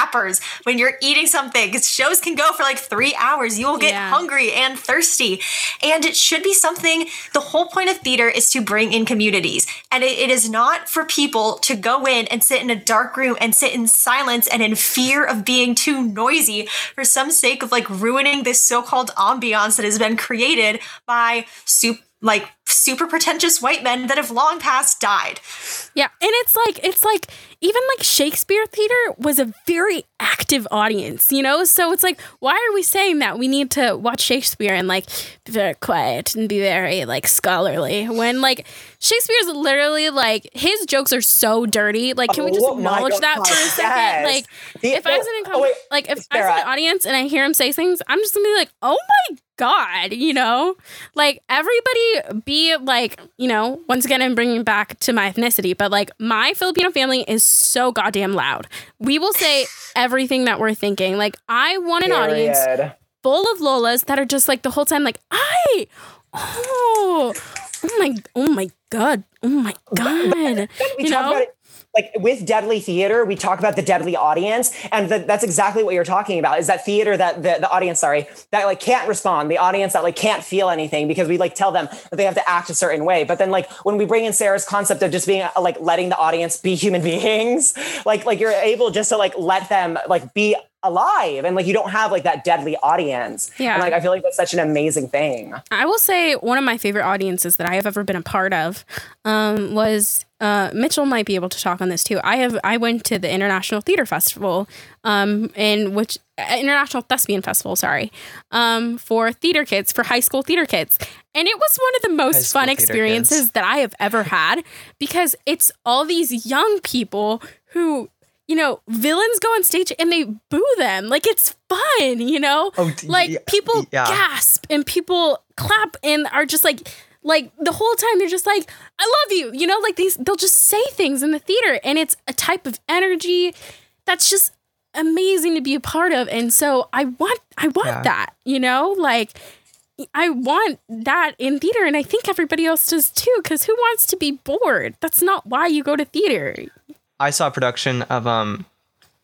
wrappers when you're eating something because shows can go for like three hours. You will get Yeah. hungry and thirsty. And it should be something, the whole point of theater is to bring in communities. And it- it is not for people to go in and sit in a dark room and sit in silence and in fear of being too noisy for some sake of like ruining this so called ambiance that has been created by soup. Like super pretentious white men that have long past died. Yeah, and it's like it's like even like Shakespeare theater was a very active audience, you know? So it's like why are we saying that we need to watch Shakespeare and like be very quiet and be very like scholarly when like Shakespeare's literally like his jokes are so dirty. Like can we just Oh my acknowledge that God, for a second? yes. Like The- if I was oh, in a oh, like if I was in an audience and I hear him say things, I'm just gonna be like, oh my god, you know, like everybody be like, you know, once again, I'm bringing back to my ethnicity, but like my Filipino family is so goddamn loud. We will say everything that we're thinking. Like I want an audience full of lolas that are just like the whole time, like, I, oh, oh my, oh my god, oh my god, we you know. Like with deadly theater we talk about the deadly audience and th- that's exactly what you're talking about is that theater that the, the audience sorry that like can't respond the audience that like can't feel anything because we like tell them that they have to act a certain way. But then like when we bring in sarah's concept of just being uh, like letting the audience be human beings like like you're able just to like let them like be alive and like you don't have like that deadly audience Yeah. and like i feel like that's such an amazing thing I will say one of my favorite audiences that I have ever been a part of um, was uh, Mitchell might be able to talk on this too. I have I went to the International Theater Festival, um, in which uh, International Thespian Festival, sorry, um, for theater kids for high school theater kids, and it was one of the most fun experiences kids. that I have ever had because it's all these young people who. You know, villains go on stage and they boo them. Like it's fun, you know? Oh, like yeah, people yeah. gasp and people clap and are just like like the whole time they're just like i love you you know like these they'll just say things in the theater and it's a type of energy that's just amazing to be a part of and so i want i want Yeah. that you know like i want that in theater and i think everybody else does too because who wants to be bored that's not why you go to theater I saw a production of um,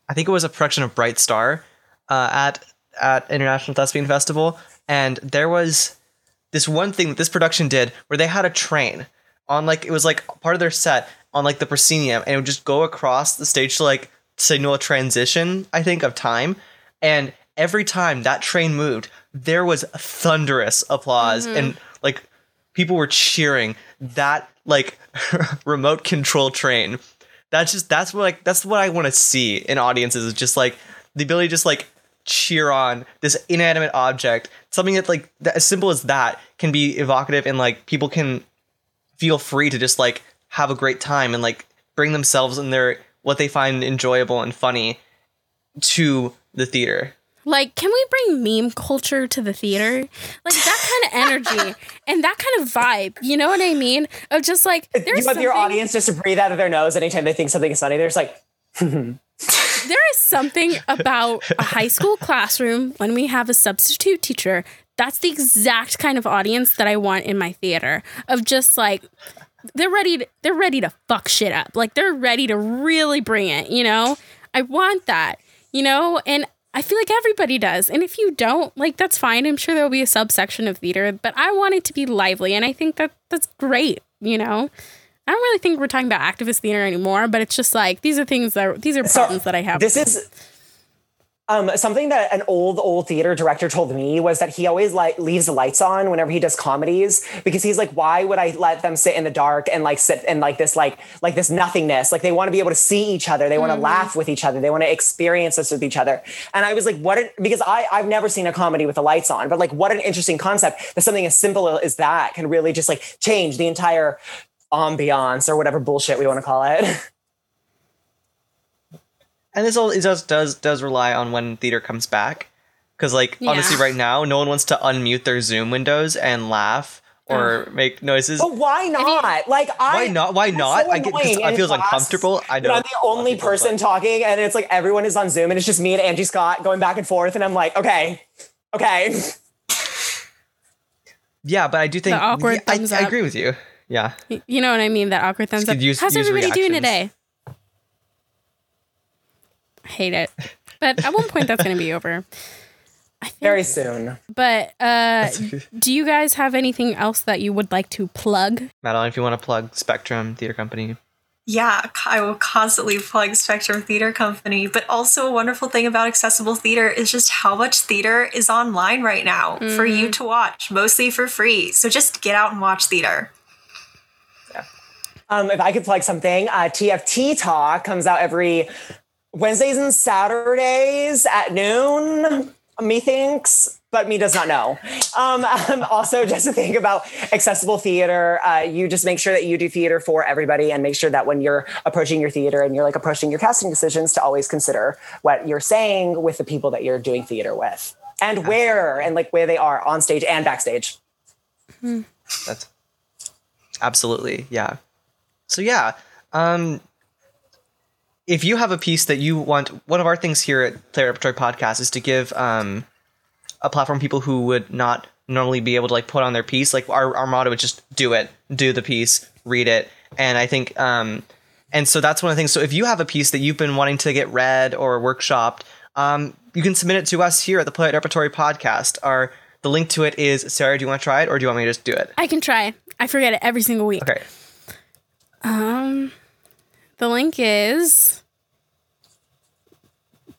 I think it was a production of Bright Star, uh, at at International Thespian Festival, and there was this one thing that this production did where they had a train on like it was like part of their set on like the proscenium, and it would just go across the stage to like signal a transition, I think, of time, and every time that train moved, there was thunderous applause and like people were cheering that like remote control train that's just that's what like that's what I want to see in audiences is just like the ability to just like cheer on this inanimate object, something that like that, as simple as that can be evocative and like people can feel free to just like have a great time and like bring themselves and their what they find enjoyable and funny to the theater. Like, can we bring meme culture to the theater? Like that kind of energy and that kind of vibe. You know what I mean? Of just like You there's want your audience just to breathe out of their nose anytime they think something is funny. They're just like, there is something about a high school classroom when we have a substitute teacher. That's the exact kind of audience that I want in my theater. Of just like they're ready to, they're ready to fuck shit up. Like they're ready to really bring it, you know? I want that, you know? And I feel like everybody does. And if you don't, like that's fine. I'm sure there'll be a subsection of theater, but I want it to be lively and I think that that's great, you know? I don't really think we're talking about activist theater anymore, but it's just like these are things that these are So, problems that I have. This is um, something that an old old theater director told me was that he always like leaves the lights on whenever he does comedies because he's like, why would I let them sit in the dark and like sit in like this like like this nothingness? Like they want to be able to see each other, they want to laugh with each other, they want to experience this with each other. And I was like, what? An, because I I've never seen a comedy with the lights on, but like what an interesting concept that something as simple as that can really just like change the entire ambiance or whatever bullshit we want to call it. And this all it does does does rely on when theater comes back. Cause like Yeah. honestly right now, no one wants to unmute their Zoom windows and laugh or make noises. But why not? like, I Why not? Why not? so I get- annoying just- I in feels class uncomfortable. I that know I'm the a lot of only people, person but- talking, and it's like everyone is on Zoom, and it's just me and Angie Scott going back and forth, and I'm like, okay, okay. Yeah, but I do think The awkward yeah, I, thumbs I up. agree with you. Yeah. You know what I mean? That awkward thumbs up. could use- How's use everybody doing today? I hate it. But at one point that's gonna be over. I think, Very soon. but uh do you guys have anything else that you would like to plug? Madeline, if you want to plug Spectrum Theater Company. Yeah, I will constantly plug Spectrum Theater Company, but also a wonderful thing about accessible theater is just how much theater is online right now for you to watch, mostly for free. So just get out and watch theater. Yeah. Um, if I could plug something, uh, TFT Talk comes out every Wednesdays and Saturdays at noon. Methinks, but me does not know. Um, um, also, just to think about accessible theater, uh, you just make sure that you do theater for everybody, and make sure that when you're approaching your theater and you're like approaching your casting decisions, to always consider what you're saying with the people that you're doing theater with, and where and like where they are on stage and backstage. That's absolutely yeah. So yeah, um, if you have a piece that you want, one of our things here at Playwright Repertory Podcast is to give um, a platform people who would not normally be able to like put on their piece. Like our, our motto is just do it, do the piece, read it, and I think um, and so that's one of the things. So if you have a piece that you've been wanting to get read or workshopped, um, you can submit it to us here at the Playwright Repertory Podcast. Our the link to it is Sarah. Do you want to try it, or do you want me to just do it? I can try. I forget it every single week. Okay. Um the link is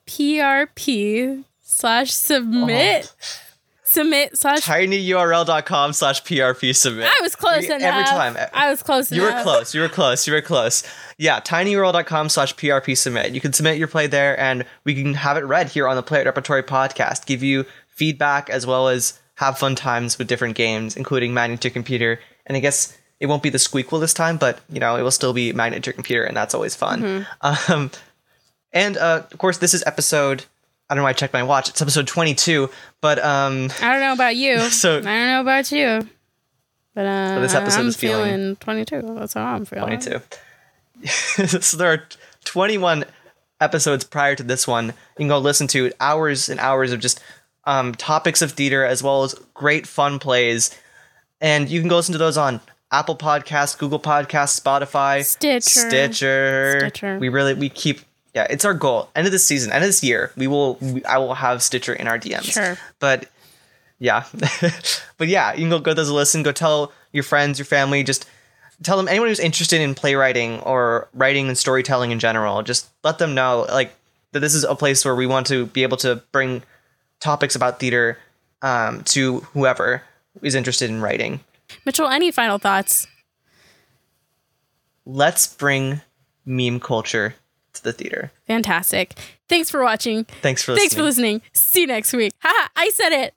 PRP slash submit. Uh-huh. Submit slash tinyurl.com slash prp submit. I was close You- enough. Every time. I was close You were close. You were close. You were close. Yeah, tinyurl.com slash prp submit. You can submit your play there and we can have it read here on the Playwright Repertory podcast, give you feedback as well as have fun times with different games, including Magnet to Your Computer. And I guess it won't be the Squeakquel this time, but you know, it will still be Magnet to Your Computer, and that's always fun. Um, and uh, of course, this is episode. I don't know why I checked my watch. It's episode 22, but um, I don't know about you. So- I don't know about you. But uh, So this episode I'm is feeling- feeling 22. That's how I'm feeling. 22. so there are 21 episodes prior to this one. You can go listen to hours and hours of just um, topics of theater as well as great fun plays. And you can go listen to those on Apple Podcasts, Google Podcasts, Spotify, Stitcher. Stitcher. Stitcher. We really we keep yeah, it's our goal. End of this season, end of this year, we will we, I will have Stitcher in our DMs. Sure. But yeah. but yeah, you can go go those a listen, go tell your friends, your family, just tell them anyone who's interested in playwriting or writing and storytelling in general, just let them know like that this is a place where we want to be able to bring topics about theater um, to whoever is interested in writing. Mitchell, any final thoughts? Let's bring meme culture to the theater. Fantastic. Thanks for watching. Thanks for listening. Thanks for listening. See you next week. Haha, I said it.